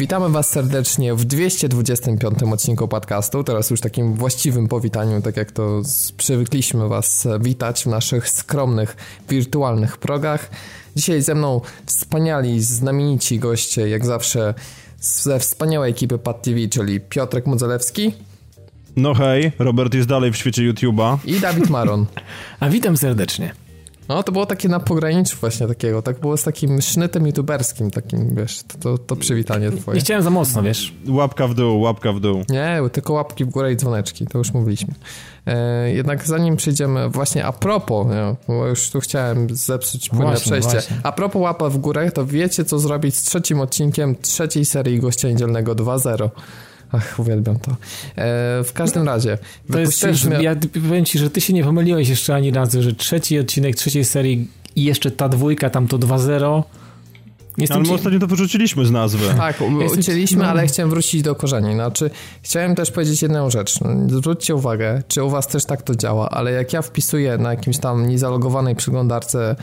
Witamy Was serdecznie w 225 odcinku podcastu, teraz już takim właściwym powitaniu, tak jak to przywykliśmy Was witać w naszych skromnych, wirtualnych progach. Dzisiaj ze mną wspaniali, znamienici goście, jak zawsze ze wspaniałej ekipy Pad TV, czyli Piotrek Modzelewski. No hej, Robert jest dalej w świecie YouTube'a. I Dawid Maron. A witam serdecznie. No, to było takie na pograniczu właśnie takiego, tak było z takim sznytem youtuberskim, takim, wiesz, to, to, to przywitanie twoje. Nie chciałem za mocno, wiesz. Łapka w dół, łapka w dół. Nie, tylko łapki w górę i dzwoneczki, to już mówiliśmy. E, jednak zanim przejdziemy, właśnie a propos, nie, bo już tu chciałem zepsuć płynne przejście, właśnie. a propos łapa w górę, to wiecie co zrobić z trzecim odcinkiem trzeciej serii Gościa Niedzielnego 2.0. Ach, uwielbiam to. E, w każdym razie. To jest też, ja powiem ci, że ty się nie pomyliłeś jeszcze ani razu, że trzeci odcinek trzeciej serii i jeszcze ta dwójka, tam to 2-0. Jestem ale my ci... ostatnio to wyrzuciliśmy z nazwy. Tak, ucięliśmy, ale chciałem wrócić do korzeni. Znaczy, chciałem też powiedzieć jedną rzecz. Zwróćcie uwagę, czy u was też tak to działa, ale jak ja wpisuję na jakimś tam niezalogowanej przeglądarce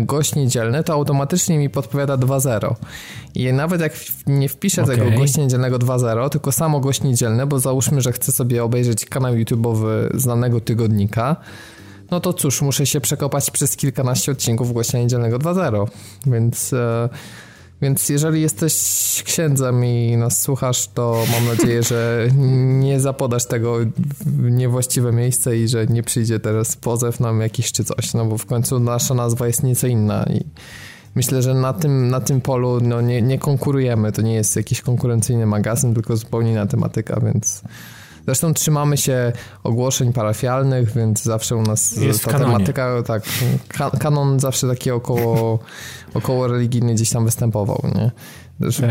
gość niedzielny, to automatycznie mi podpowiada 2.0. I nawet jak nie wpiszę okay. tego gościa niedzielnego 2.0, tylko samo gość niedzielny, bo załóżmy, że chcę sobie obejrzeć kanał YouTube'owy znanego tygodnika, no to cóż, muszę się przekopać przez kilkanaście odcinków gościa niedzielnego 2.0. Więc... E, więc jeżeli jesteś księdzem i nas słuchasz, to mam nadzieję, że nie zapodasz tego w niewłaściwe miejsce i że nie przyjdzie teraz pozew nam jakiś czy coś, no bo w końcu nasza nazwa jest nieco inna i myślę, że na tym, na tym polu no, nie, nie konkurujemy. To nie jest jakiś konkurencyjny magazyn, tylko zupełnie inna tematyka, więc Zresztą trzymamy się ogłoszeń parafialnych, więc zawsze u nas jest ta tematyka, tak, kanon zawsze taki około, około religijny gdzieś tam występował, nie?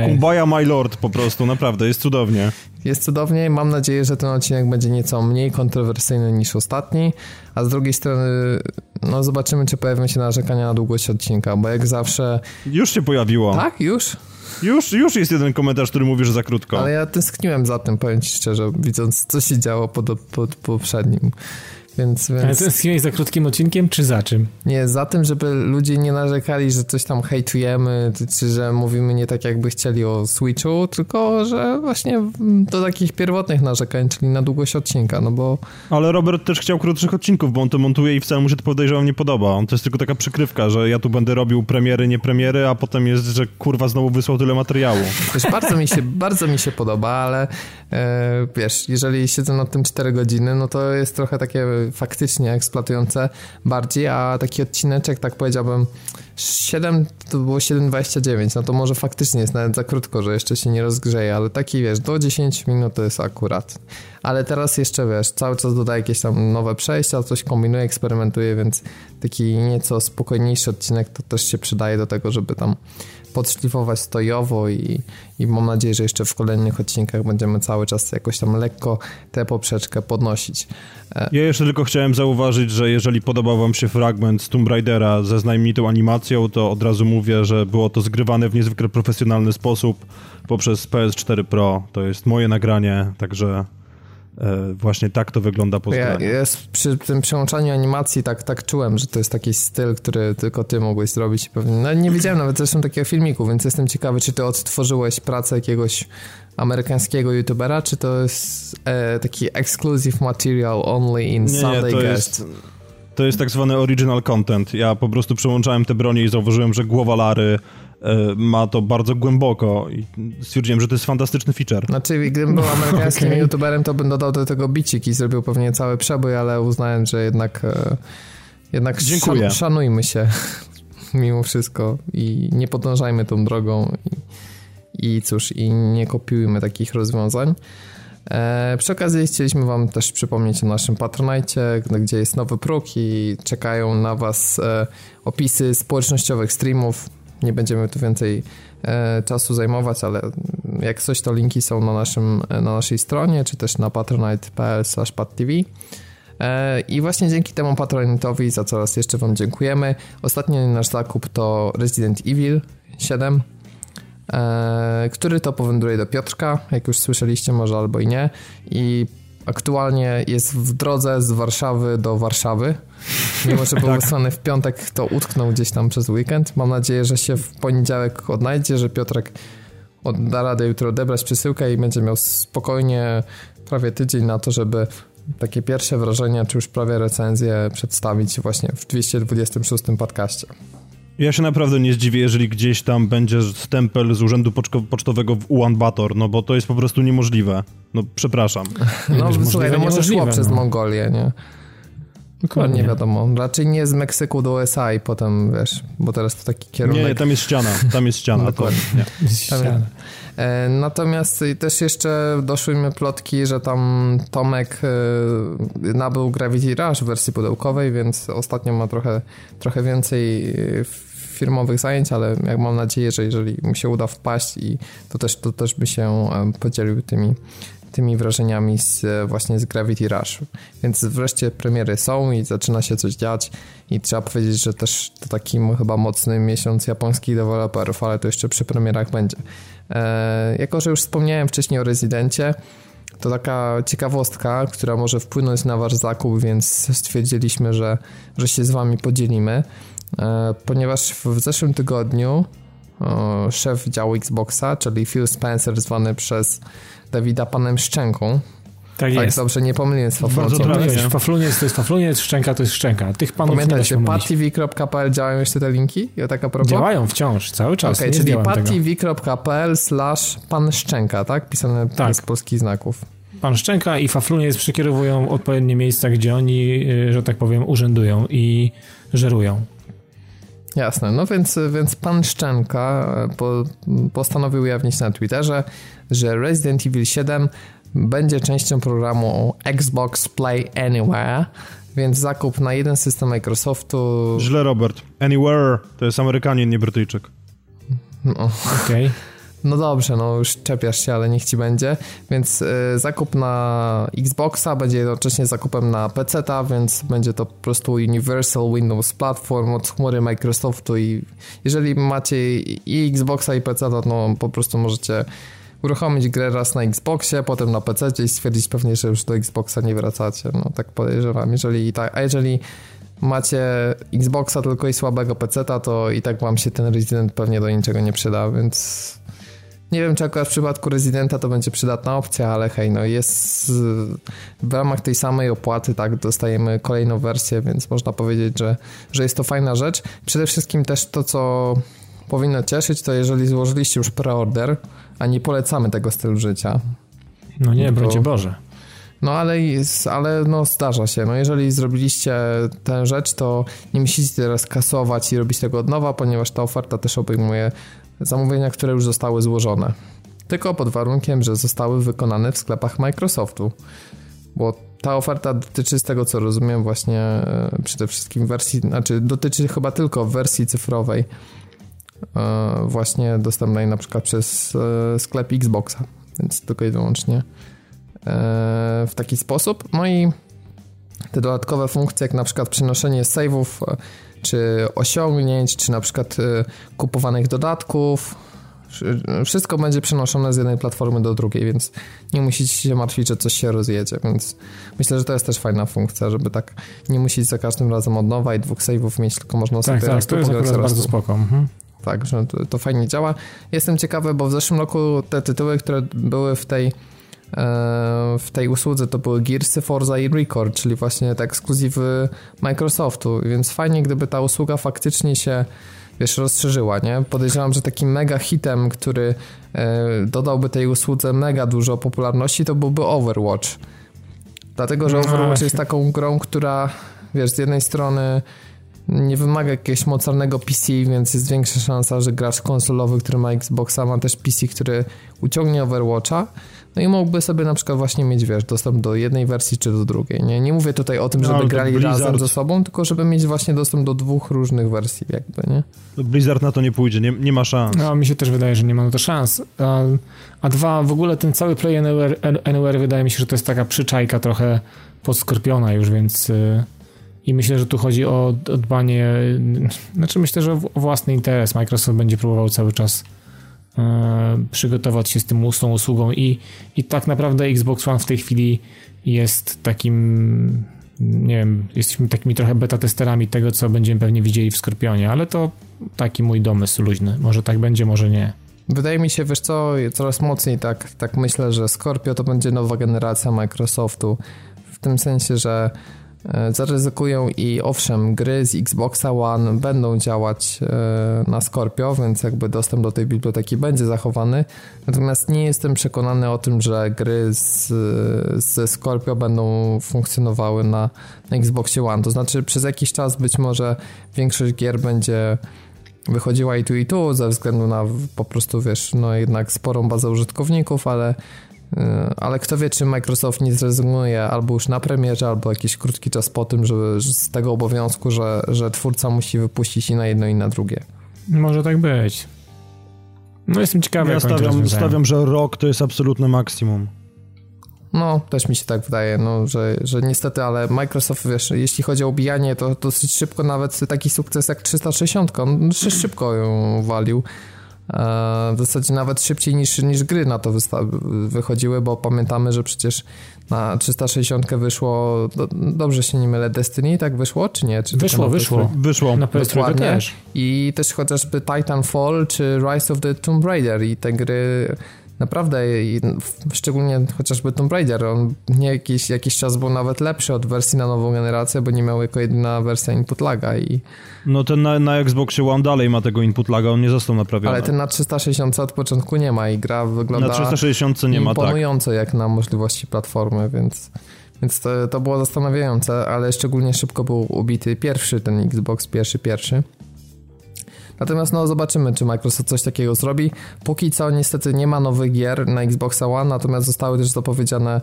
Kumbaya my lord po prostu, naprawdę, jest cudownie. Jest cudownie mam nadzieję, że ten odcinek będzie nieco mniej kontrowersyjny niż ostatni, a z drugiej strony no zobaczymy, czy pojawią się narzekania na długość odcinka, bo jak zawsze... Już się pojawiło. Tak? Już? Już, już jest jeden komentarz, który mówi, że za krótko. Ale ja tęskniłem za tym, powiem ci szczerze, widząc, co się działo pod, pod, poprzednim. Więc, więc... Ale tęskniłeś za krótkim odcinkiem, czy za czym? Nie, za tym, żeby ludzie nie narzekali, że coś tam hejtujemy, czy że mówimy nie tak, jakby chcieli o Switchu, tylko że właśnie do takich pierwotnych narzekań, czyli na długość odcinka, no bo... Ale Robert też chciał krótszych odcinków, bo on to montuje i wcale mu się to podejrzewam nie podoba. On to jest tylko taka przykrywka, że ja tu będę robił premiery, nie premiery, a potem jest, że kurwa znowu wysłał tyle materiału. Wiesz, bardzo mi się, bardzo mi się podoba, ale e, wiesz, jeżeli siedzę nad tym 4 godziny, no to jest trochę takie faktycznie eksploatujące bardziej, a taki odcineczek, tak powiedziałbym, 7 to było 7,29, no to może faktycznie jest nawet za krótko, że jeszcze się nie rozgrzeje, ale taki wiesz, do 10 minut to jest akurat. Ale teraz jeszcze wiesz, cały czas dodaję jakieś tam nowe przejścia, coś kombinuję, eksperymentuję, więc taki nieco spokojniejszy odcinek to też się przydaje do tego, żeby tam podszlifować stojowo i, i mam nadzieję, że jeszcze w kolejnych odcinkach będziemy cały czas jakoś tam lekko tę poprzeczkę podnosić. E, ja jeszcze tylko chciałem zauważyć, że jeżeli podobał wam się fragment z Tomb Raidera ze znamienitą animacją, to od razu mówię, że było to zgrywane w niezwykle profesjonalny sposób poprzez PS4 Pro. To jest moje nagranie, także właśnie tak to wygląda po ja, ja przy tym przełączaniu animacji tak, tak czułem, że to jest taki styl, który tylko ty mogłeś zrobić. Pewnie. No, nie wiedziałem nawet zresztą takiego filmiku, więc jestem ciekawy, czy ty odtworzyłeś pracę jakiegoś amerykańskiego youtubera, czy to jest e, taki exclusive material only in nie, Sunday nie, to Guest? Jest, to jest tak zwany original content. Ja po prostu przełączałem te bronie i zauważyłem, że głowa Lary E, ma to bardzo głęboko i stwierdziłem, że to jest fantastyczny feature. Znaczy, gdybym był amerykańskim okay. youtuberem, to bym dodał do tego bicik i zrobił pewnie cały przebój, ale uznałem, że jednak e, jednak Dziękuję. Szan, szanujmy się mimo wszystko i nie podążajmy tą drogą i, i cóż, i nie kopiujmy takich rozwiązań. E, przy okazji chcieliśmy Wam też przypomnieć o naszym Patronite, gdzie jest nowy próg i czekają na Was e, opisy społecznościowych streamów nie będziemy tu więcej e, czasu zajmować, ale jak coś, to linki są na, naszym, na naszej stronie, czy też na patronite.pl padtv. E, I właśnie dzięki temu patronitowi za co raz jeszcze Wam dziękujemy. Ostatni nasz zakup to Resident Evil 7, e, który to powędruje do Piotrka, jak już słyszeliście może albo i nie. I aktualnie jest w drodze z Warszawy do Warszawy. Mimo, że był tak. wysłany w piątek, to utknął gdzieś tam przez weekend. Mam nadzieję, że się w poniedziałek odnajdzie, że Piotrek da radę jutro odebrać przesyłkę i będzie miał spokojnie prawie tydzień na to, żeby takie pierwsze wrażenia, czy już prawie recenzję przedstawić właśnie w 226 podcaście. Ja się naprawdę nie zdziwię, jeżeli gdzieś tam będzie stempel z urzędu pocztowego w Ulaanbaatar, no bo to jest po prostu niemożliwe. No przepraszam. No słuchaj, no może szło no. przez Mongolię, nie? Dokładnie. Nie wiadomo. Raczej nie z Meksyku do USA i potem, wiesz, bo teraz to taki kierunek... Nie, tam jest ściana, tam jest ściana. Dokładnie. To, nie. Ściana. E, natomiast też jeszcze doszły mi plotki, że tam Tomek e, nabył Gravity Rush w wersji pudełkowej, więc ostatnio ma trochę, trochę więcej e, firmowych zajęć, ale jak mam nadzieję, że jeżeli mu się uda wpaść i to też, to też by się podzielił tymi tymi wrażeniami z, właśnie z Gravity Rush. Więc wreszcie premiery są i zaczyna się coś dziać i trzeba powiedzieć, że też to taki chyba mocny miesiąc japońskich deweloperów, ale to jeszcze przy premierach będzie. E, jako, że już wspomniałem wcześniej o Rezydencie, to taka ciekawostka, która może wpłynąć na wasz zakup, więc stwierdziliśmy, że, że się z wami podzielimy, ponieważ w zeszłym tygodniu szef działu Xboxa, czyli Phil Spencer, zwany przez Dawida panem Szczęką, tak, tak jest. dobrze, nie pomyliłem z Bardzo dobrze. Fafluniec to jest fafluniec, szczęka to jest szczęka. Tych panów Pamiętajcie, patv.pl działają jeszcze te linki? Ja tak a propos? Działają wciąż, cały czas. Okay, czyli patv.pl slash pan Szczęka, tak? Pisane tak. z polskich znaków. Pan Szczęka i fafluniec przekierowują odpowiednie miejsca, gdzie oni, y, że tak powiem, urzędują i żerują. Jasne, no więc, więc pan Szczęka e, po, postanowił ujawnić na Twitterze, że Resident Evil 7 będzie częścią programu Xbox Play Anywhere, więc zakup na jeden system Microsoftu... Źle, Robert. Anywhere to jest Amerykanin, nie Brytyjczyk. No. Okej. Okay. No dobrze, no już czepiasz się, ale niech ci będzie. Więc y, zakup na Xboxa będzie jednocześnie zakupem na PC-ta, więc będzie to po prostu Universal Windows Platform od chmury Microsoftu i jeżeli macie i Xboxa i PC-ta, no po prostu możecie uruchomić grę raz na Xboxie, potem na PC i stwierdzić pewnie, że już do Xboxa nie wracacie. No tak podejrzewam. Jeżeli tak, a jeżeli macie Xboxa tylko i słabego PC-ta, to i tak wam się ten Resident pewnie do niczego nie przyda, więc nie wiem, czy akurat w przypadku Residenta to będzie przydatna opcja, ale hej, no jest w ramach tej samej opłaty, tak, dostajemy kolejną wersję, więc można powiedzieć, że, że jest to fajna rzecz. Przede wszystkim też to, co powinno cieszyć, to jeżeli złożyliście już preorder, a nie polecamy tego stylu życia. No nie, brodzie Boże. No ale, ale no zdarza się. No jeżeli zrobiliście tę rzecz, to nie musicie teraz kasować i robić tego od nowa, ponieważ ta oferta też obejmuje zamówienia, które już zostały złożone. Tylko pod warunkiem, że zostały wykonane w sklepach Microsoftu. Bo ta oferta dotyczy, z tego co rozumiem, właśnie e, przede wszystkim wersji, znaczy dotyczy chyba tylko wersji cyfrowej, e, właśnie dostępnej na przykład przez e, sklep Xboxa, więc tylko i wyłącznie w taki sposób. No i te dodatkowe funkcje, jak na przykład przenoszenie save'ów czy osiągnięć, czy na przykład y, kupowanych dodatków. Wszystko będzie przenoszone z jednej platformy do drugiej, więc nie musicie się martwić, że coś się rozjedzie, więc myślę, że to jest też fajna funkcja, żeby tak nie musieć za każdym razem od nowa i dwóch save'ów mieć, tylko można tak, sobie... Tak, to jest bardzo spoko. Mhm. Tak, że to, to fajnie działa. Jestem ciekawy, bo w zeszłym roku te tytuły, które były w tej w tej usłudze to były Gearsy, Forza i Record, czyli właśnie te ekskluzywy Microsoftu, więc fajnie gdyby ta usługa faktycznie się wiesz, rozszerzyła, nie? Podejrzewam, że takim mega hitem, który e, dodałby tej usłudze mega dużo popularności, to byłby Overwatch. Dlatego, że no Overwatch jest taką grą, która wiesz, z jednej strony nie wymaga jakiegoś mocarnego PC, więc jest większa szansa, że gracz konsolowy, który ma Xboxa, ma też PC, który uciągnie Overwatcha, no i mógłby sobie na przykład właśnie mieć, wiesz, dostęp do jednej wersji czy do drugiej, nie? Nie mówię tutaj o tym, żeby no, grali Blizzard... razem ze sobą, tylko żeby mieć właśnie dostęp do dwóch różnych wersji jakby, nie? Blizzard na to nie pójdzie, nie, nie ma szans. No, mi się też wydaje, że nie ma na to szans. A, a dwa, w ogóle ten cały Play Anywhere, Anywhere wydaje mi się, że to jest taka przyczajka trochę podskorpiona już, więc... Y, I myślę, że tu chodzi o dbanie, znaczy myślę, że o własny interes. Microsoft będzie próbował cały czas przygotować się z, tym, tą usługą i, i tak naprawdę Xbox One w tej chwili jest takim nie wiem, jesteśmy takimi trochę beta testerami tego, co będziemy pewnie widzieli w Skorpionie, ale to taki mój domysł luźny. Może tak będzie, może nie. Wydaje mi się, wiesz co, coraz mocniej tak, tak myślę, że Scorpio to będzie nowa generacja Microsoftu. W tym sensie, że e, zaryzykują i owszem, gry z Xboxa One będą działać e, na Scorpio, więc jakby dostęp do tej biblioteki będzie zachowany. Natomiast nie jestem przekonany o tym, że gry z, ze Scorpio będą funkcjonowały na, na Xboxie One. To znaczy przez jakiś czas być może większość gier będzie wychodziła i tu i tu ze względu na po prostu, wiesz, no jednak sporą bazę użytkowników, ale ale kto wie, czy Microsoft nie zrezygnuje albo już na premierze, albo jakiś krótki czas po tym, żeby z tego obowiązku, że, że twórca musi wypuścić i na jedno i na drugie. Może tak być. No jestem ciekawy. Ja stawiam, stawiam, że rok to jest absolutne maksimum. No, też mi się tak wydaje, no, że, że niestety, ale Microsoft, wiesz, jeśli chodzi o ubijanie, to dosyć szybko nawet taki sukces jak 360, on szybko ją walił. E, w zasadzie nawet szybciej niż, niż gry na to wychodziły, bo pamiętamy, że przecież na 360 wyszło, do, dobrze się nie mylę, Destiny tak wyszło, czy nie? Czy wyszło, wyszło. Wyszło. Na PS3 też. I też chociażby Titanfall czy Rise of the Tomb Raider i te gry naprawdę, szczególnie chociażby Tomb Raider, on nie jakiś, jakiś czas był nawet lepszy od wersji na nową generację, bo nie miał jako jedyna wersja input laga i... No ten na, na Xboxie One dalej ma tego input laga, on nie został naprawiony. Ale ten na 360 od początku nie ma i gra wygląda... Na 360 nie ma, tak. Imponująco jak na możliwości platformy, więc... Więc to, to było zastanawiające, ale szczególnie szybko był ubity pierwszy ten Xbox, pierwszy, pierwszy. Natomiast no zobaczymy, czy Microsoft coś takiego zrobi. Póki co niestety nie ma nowych gier na Xbox One, natomiast zostały też zapowiedziane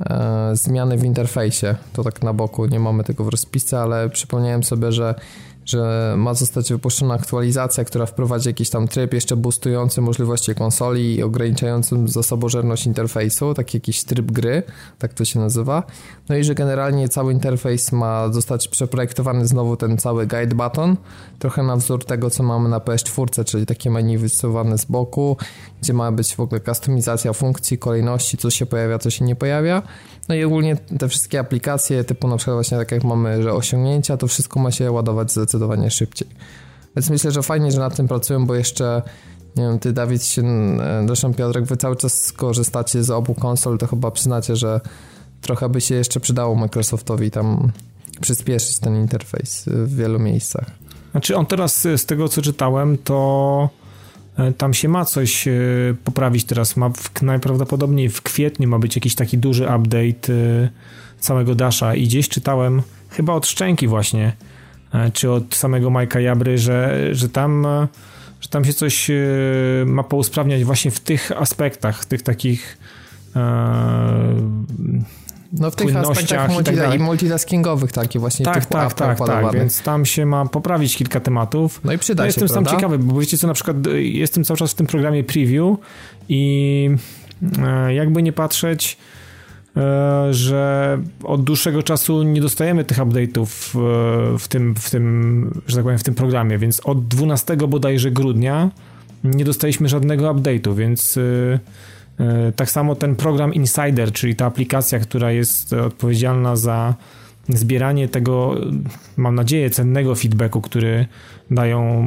e, zmiany w interfejsie. To tak na boku, nie mamy tego w rozpisce, ale przypomniałem sobie, że że ma zostać wypuszczona aktualizacja, która wprowadzi jakiś tam tryb jeszcze boostujący możliwości konsoli i ograniczającym zasobożerność interfejsu, taki jakiś tryb gry, tak to się nazywa. No i że generalnie cały interfejs ma zostać przeprojektowany znowu ten cały guide button, trochę na wzór tego, co mamy na PS4, czyli takie menu wysuwane z boku, gdzie ma być w ogóle kustomizacja funkcji, kolejności, co się pojawia, co się nie pojawia. No i ogólnie te wszystkie aplikacje, typu na przykład właśnie tak jak mamy, że osiągnięcia, to wszystko ma się ładować zdecydowanie szybciej. Więc myślę, że fajnie, że nad tym pracują, bo jeszcze nie wiem, ty Dawid się, zresztą Piotrek, wy cały czas korzystacie z obu konsol, to chyba przyznacie, że trochę by się jeszcze przydało Microsoftowi tam przyspieszyć ten interfejs w wielu miejscach. Znaczy on teraz z tego co czytałem, to tam się ma coś e, poprawić teraz. Ma w, najprawdopodobniej w kwietniu ma być jakiś taki duży update e, całego Dasha i gdzieś czytałem, chyba od Szczęki właśnie, czy od samego Majka Jabry, że, że tam że tam się coś ma pousprawniać właśnie w tych aspektach, tych takich no w tych aspektach multi i, tak i multitaskingowych takie właśnie tak, tak, tak, tak, więc tam się ma poprawić kilka tematów. No i przyda no, się, Jestem prawda? sam ciekawy, bo wiecie co, na przykład y, jestem cały czas w tym programie preview i e, jakby nie patrzeć e, że od dłuższego czasu nie dostajemy tych update'ów w tym, w tym, że tak powiem, w tym programie, więc od 12 bodajże grudnia nie dostaliśmy żadnego update'u, więc tak samo ten program Insider, czyli ta aplikacja, która jest odpowiedzialna za zbieranie tego, mam nadzieję, cennego feedbacku, który dają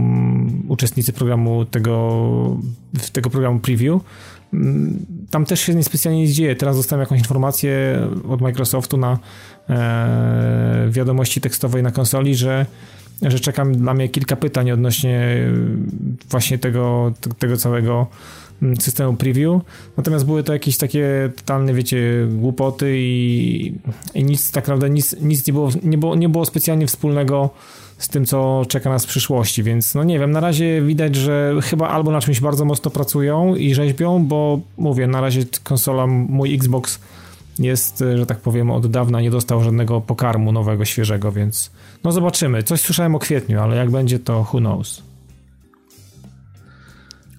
uczestnicy programu tego, tego programu preview. Mm, tam też się niespecjalnie nic dzieje. Teraz dostałem jakąś informację od Microsoftu na e, wiadomości tekstowej na konsoli, że że czekam dla mnie kilka pytań odnośnie właśnie tego, tego całego systemu preview. Natomiast były to jakieś takie totalne, wiecie, głupoty i, i nic tak naprawdę nic, nic nie, było, nie, było, nie było specjalnie wspólnego z tym, co czeka nas w przyszłości, więc no nie wiem, na razie widać, że chyba albo na czymś bardzo mocno pracują i rzeźbią, bo mówię, na razie konsola, mój Xbox jest, że tak powiem, od dawna nie dostał żadnego pokarmu nowego, świeżego, więc no zobaczymy. Coś słyszałem o kwietniu, ale jak będzie, to who knows.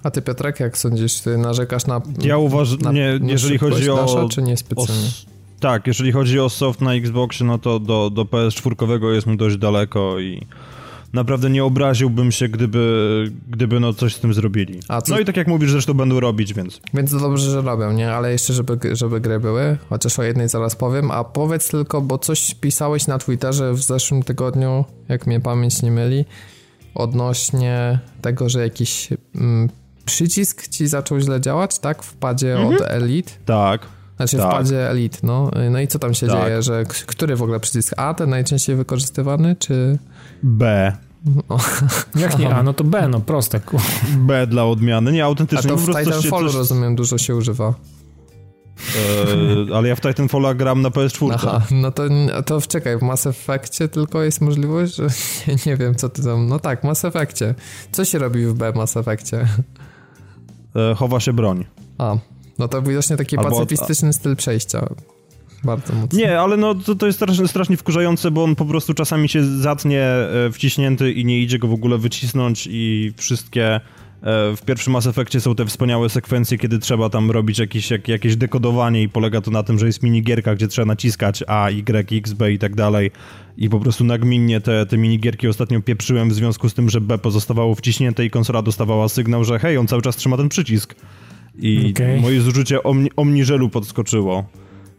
A ty Piotrek, jak sądzisz, ty narzekasz na... Ja uważam, jeżeli chodzi o... czy nie specjalnie? O, tak, jeżeli chodzi o soft na Xboxie, no to do, do PS4 jest mu dość daleko i naprawdę nie obraziłbym się, gdyby, gdyby no coś z tym zrobili. Co... No i tak jak mówisz, zresztą będą robić, więc... Więc to dobrze, że robią, nie? Ale jeszcze, żeby, żeby gry były, chociaż o jednej zaraz powiem, a powiedz tylko, bo coś pisałeś na Twitterze w zeszłym tygodniu, jak mnie pamięć nie myli, odnośnie tego, że jakiś mm, przycisk ci zaczął źle działać, tak? W padzie mhm. od Elite? Tak. Znaczy tak. w padzie Elite, no. No i co tam się tak. dzieje, że który w ogóle przycisk? A, ten najczęściej wykorzystywany, czy... B. No. Jak nie A, no to B, no proste. B dla odmiany, nie autentycznie. A to w Titanfallu, rozumiem, dużo się używa. Eee, ale ja w Titanfalla gram na PS4. Aha, no to, to czekaj, w Mass Effectie tylko jest możliwość, że nie, nie, wiem, co ty tam... No tak, w Mass Effectie. Co się robi w B Mass Effectie? Eee, chowa się broń. A, no to widocznie taki Albo pacyfistyczny styl przejścia. Bardzo mocno. Nie, ale no to, to jest strasznie, strasznie wkurzające, bo on po prostu czasami się zatnie e, wciśnięty i nie idzie go w ogóle wycisnąć i wszystkie e, w pierwszym Mass Effectie są te wspaniałe sekwencje, kiedy trzeba tam robić jakieś, jak, jakieś dekodowanie i polega to na tym, że jest minigierka, gdzie trzeba naciskać A, Y, X, B i tak dalej i po prostu nagminnie te, te minigierki ostatnio pieprzyłem w związku z tym, że B pozostawało wciśnięte i konsola dostawała sygnał, że hej, on cały czas trzyma ten przycisk. I okay. moje zużycie omni omniżelu podskoczyło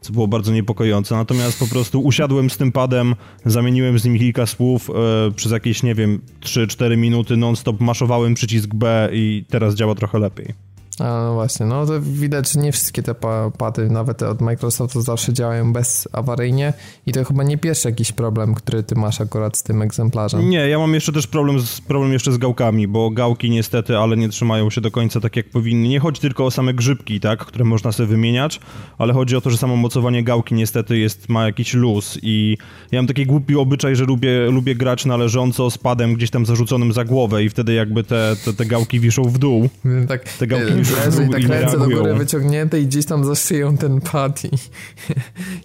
co było bardzo niepokojące. Natomiast po prostu usiadłem z tym padem, zamieniłem z nim kilka słów, e, przez jakieś, nie wiem, 3-4 minuty non-stop maszowałem przycisk B i teraz działa trochę lepiej. A no właśnie, no to widać, że nie wszystkie te pady, nawet te od Microsoftu zawsze działają bezawaryjnie i to chyba nie pierwszy jakiś problem, który ty masz akurat z tym egzemplarzem. Nie, ja mam jeszcze też problem z, problem jeszcze z gałkami, bo gałki niestety, ale nie trzymają się do końca tak jak powinny. Nie chodzi tylko o same grzybki, tak, które można sobie wymieniać, ale chodzi o to, że samo mocowanie gałki niestety jest, ma jakiś luz i ja mam taki głupi obyczaj, że lubię, lubię grać na leżąco z padem gdzieś tam zarzuconym za głowę i wtedy jakby te, te, te gałki wiszą w dół. Tak, te gałki wiszą leży i tak ręce do góry wyciągnięte i gdzieś tam zaszyją ten pad i,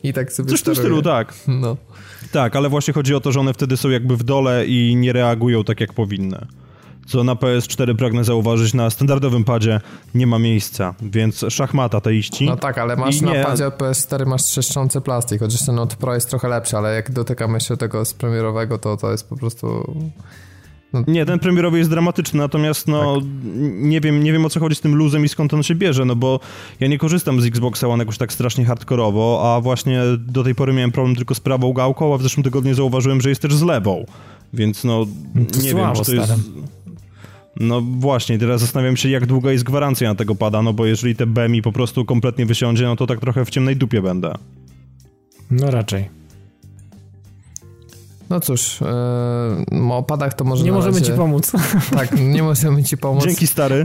i tak sobie Coś w tym stylu, tak. No. Tak, ale właśnie chodzi o to, że one wtedy są jakby w dole i nie reagują tak, jak powinny. Co na PS4 pragnę zauważyć, na standardowym padzie nie ma miejsca, więc szachmata te iści. No tak, ale masz na padzie PS4 masz trzeszczący plastik, chociaż ten od Pro jest trochę lepszy, ale jak dotykam jeszcze tego z premierowego, to to jest po prostu no. Nie, ten premierowy jest dramatyczny, natomiast no tak. nie, wiem, nie wiem o co chodzi z tym luzem i skąd on się bierze, no bo ja nie korzystam z Xboxa One jakoś tak strasznie hardkorowo, a właśnie do tej pory miałem problem tylko z prawą gałką, a w zeszłym tygodniu zauważyłem, że jest też z lewą, więc no nie słabo, wiem, czy to jest... No właśnie, teraz zastanawiam się, jak długa jest gwarancja na tego pada, no bo jeżeli te B mi po prostu kompletnie wysiądzie, no to tak trochę w ciemnej dupie będę. No raczej. No cóż, yy, o padach to może Nie możemy razie... ci pomóc. Tak, nie możemy ci pomóc. Dzięki stary.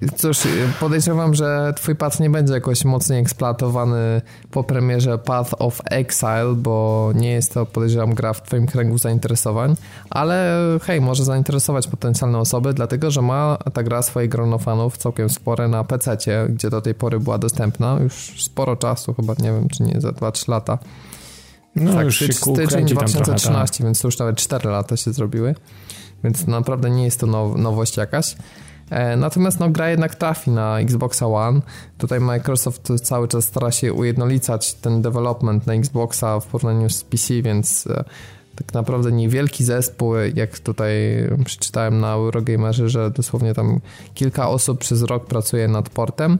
Yy, cóż, podejrzewam, że twój pad nie będzie jakoś mocniej eksploatowany po premierze Path of Exile, bo nie jest to, podejrzewam, gra w twoim kręgu zainteresowań, ale hej, może zainteresować potencjalne osoby, dlatego, że ma ta gra swoje grono fanów całkiem spore na PC, gdzie do tej pory była dostępna już sporo czasu, chyba nie wiem, czy nie za 2-3 lata. No, tak, już się styczeń 2013, trochę, tak. więc to już nawet 4 lata się zrobiły, więc naprawdę nie jest to now, nowość jakaś. E, natomiast no, gra jednak trafi na Xboxa One. Tutaj Microsoft cały czas stara się ujednolicać ten development na Xboxa w porównaniu z PC, więc e, tak naprawdę niewielki zespół, jak tutaj przeczytałem na Eurogamerze, że dosłownie tam kilka osób przez rok pracuje nad portem.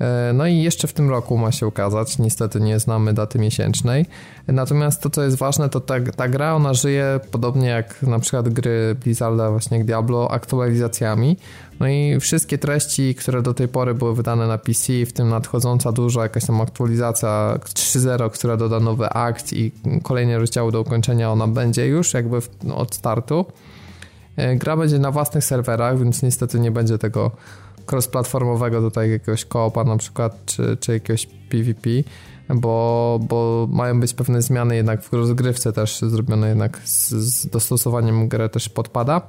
E, no i jeszcze w tym roku ma się ukazać, niestety nie znamy daty miesięcznej. Natomiast to, co jest ważne, to ta, ta gra, ona żyje podobnie jak na przykład gry Blizzarda, właśnie jak Diablo, aktualizacjami. No i wszystkie treści, które do tej pory były wydane na PC, w tym nadchodząca duża jakaś tam aktualizacja 3.0, która doda nowy akt i kolejne rozdziały do ukończenia, ona będzie już jakby w, no, od startu. E, gra będzie na własnych serwerach, więc niestety nie będzie tego cross-platformowego tutaj jakiegoś koopa na przykład, czy, czy jakiegoś PvP, bo, bo mają być pewne zmiany jednak w rozgrywce też zrobione jednak z, z dostosowaniem gry też podpada.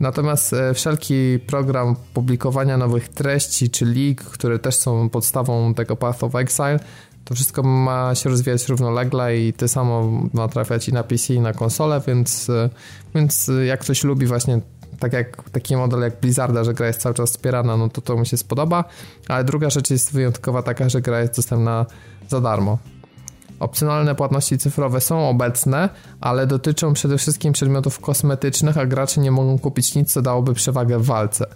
Natomiast e, wszelki program publikowania nowych treści czy leak, które też są podstawą tego Path of Exile, to wszystko ma się rozwijać równolegle i to samo ma trafiać i na PC i na konsolę, więc, e, więc jak ktoś lubi właśnie tak jak taki model jak Blizzarda, że gra jest cały czas wspierana, no to to mi się spodoba, ale druga rzecz jest wyjątkowa taka, że gra jest dostępna za darmo. Opcjonalne płatności cyfrowe są obecne, ale dotyczą przede wszystkim przedmiotów kosmetycznych, a gracze nie mogą kupić nic, co dałoby przewagę w walce.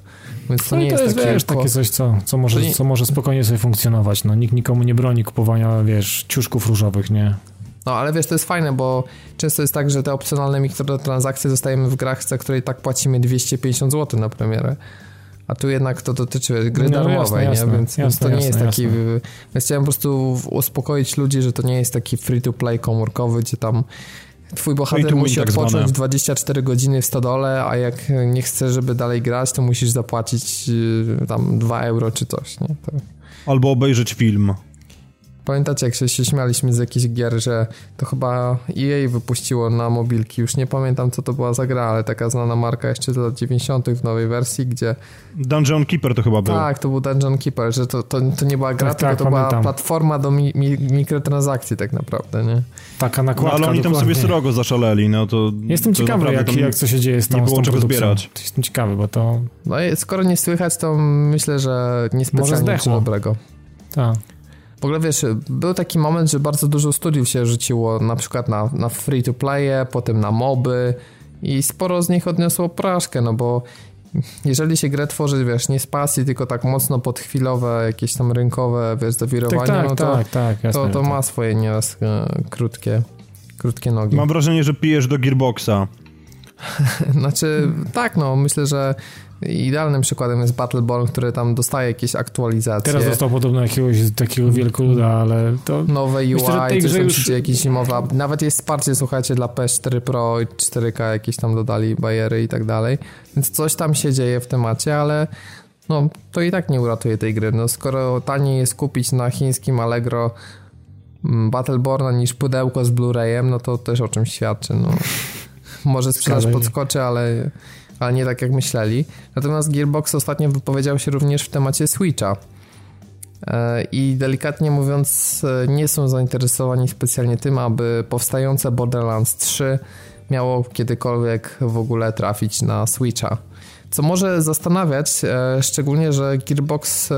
Więc to no nie to jest, jest wiesz, takie coś, co, co, może, co może spokojnie sobie funkcjonować. No, nikt nikomu nie broni kupowania, wiesz, ciuszków różowych, nie? No ale wiesz, to jest fajne, bo często jest tak, że te opcjonalne mikrotransakcje dostajemy w grach, za której tak płacimy 250 zł na premierę. A tu jednak to dotyczy gry no, darmowej, jasne, nie? Więc, jasne, więc to jasne, nie jest taki... Więc chciałem po prostu uspokoić ludzi, że to nie jest taki free-to-play komórkowy, gdzie tam twój bohater musi tak odpocząć zwane. 24 godziny w stodole, a jak nie chce, żeby dalej grać, to musisz zapłacić y, tam 2 euro czy coś, nie? To... Albo obejrzeć film. Pamiętacie, jak się, się śmialiśmy z jakichś gier, że to chyba EA wypuściło na mobilki, już nie pamiętam co to była za gra, ale taka znana marka jeszcze z lat 90. w nowej wersji, gdzie... Dungeon Keeper to chyba był. Tak, to był Dungeon Keeper, że to, to, to nie była gra, tak, tylko tak, to pamiętam. była platforma do mi, mi, mikrotransakcji tak naprawdę, nie? Taka nakładka. No, ale oni tam sobie srogo zaszaleli, no to... Jestem to ciekawy, jak, jak co się dzieje z tą Nie było czego zbierać. Jestem ciekawy, bo to... No skoro nie słychać, to myślę, że niespecjalnie nic dobrego. Tak. W ogóle wiesz, był taki moment, że bardzo dużo studiów się rzuciło na przykład na, na free to playe, potem na moby i sporo z nich odniosło porażkę, no bo jeżeli się grę tworzy, wiesz, nie z pasji, tylko tak mocno podchwilowe, jakieś tam rynkowe, wiesz, zawirowania, tak, tak, no to, tak, tak, jasne, to, to ma swoje nieraz e, krótkie, krótkie nogi. Mam wrażenie, że pijesz do Gearboxa. znaczy, tak, no, myślę, że Idealnym przykładem jest Battleborn, który tam dostaje jakieś aktualizacje. Teraz dostał podobno jakiegoś takiego wielkoluda, ale to... Nowe UI, myślę, coś tam już... jakieś zimowa... Nawet jest wsparcie, słuchajcie, dla PS4 Pro i 4K, jakieś tam dodali bariery i tak dalej. Więc coś tam się dzieje w temacie, ale no, to i tak nie uratuje tej gry. No, skoro taniej jest kupić na chińskim Allegro mm, Battleborna niż pudełko z Blu-rayem, no to też o czymś świadczy. No. Może sprzedaż podskoczy, ale ale nie tak jak myśleli. Natomiast Gearbox ostatnio wypowiedział się również w temacie Switcha. E, I delikatnie mówiąc, e, nie są zainteresowani specjalnie tym, aby powstające Borderlands 3 miało kiedykolwiek w ogóle trafić na Switcha. Co może zastanawiać, e, szczególnie, że Gearbox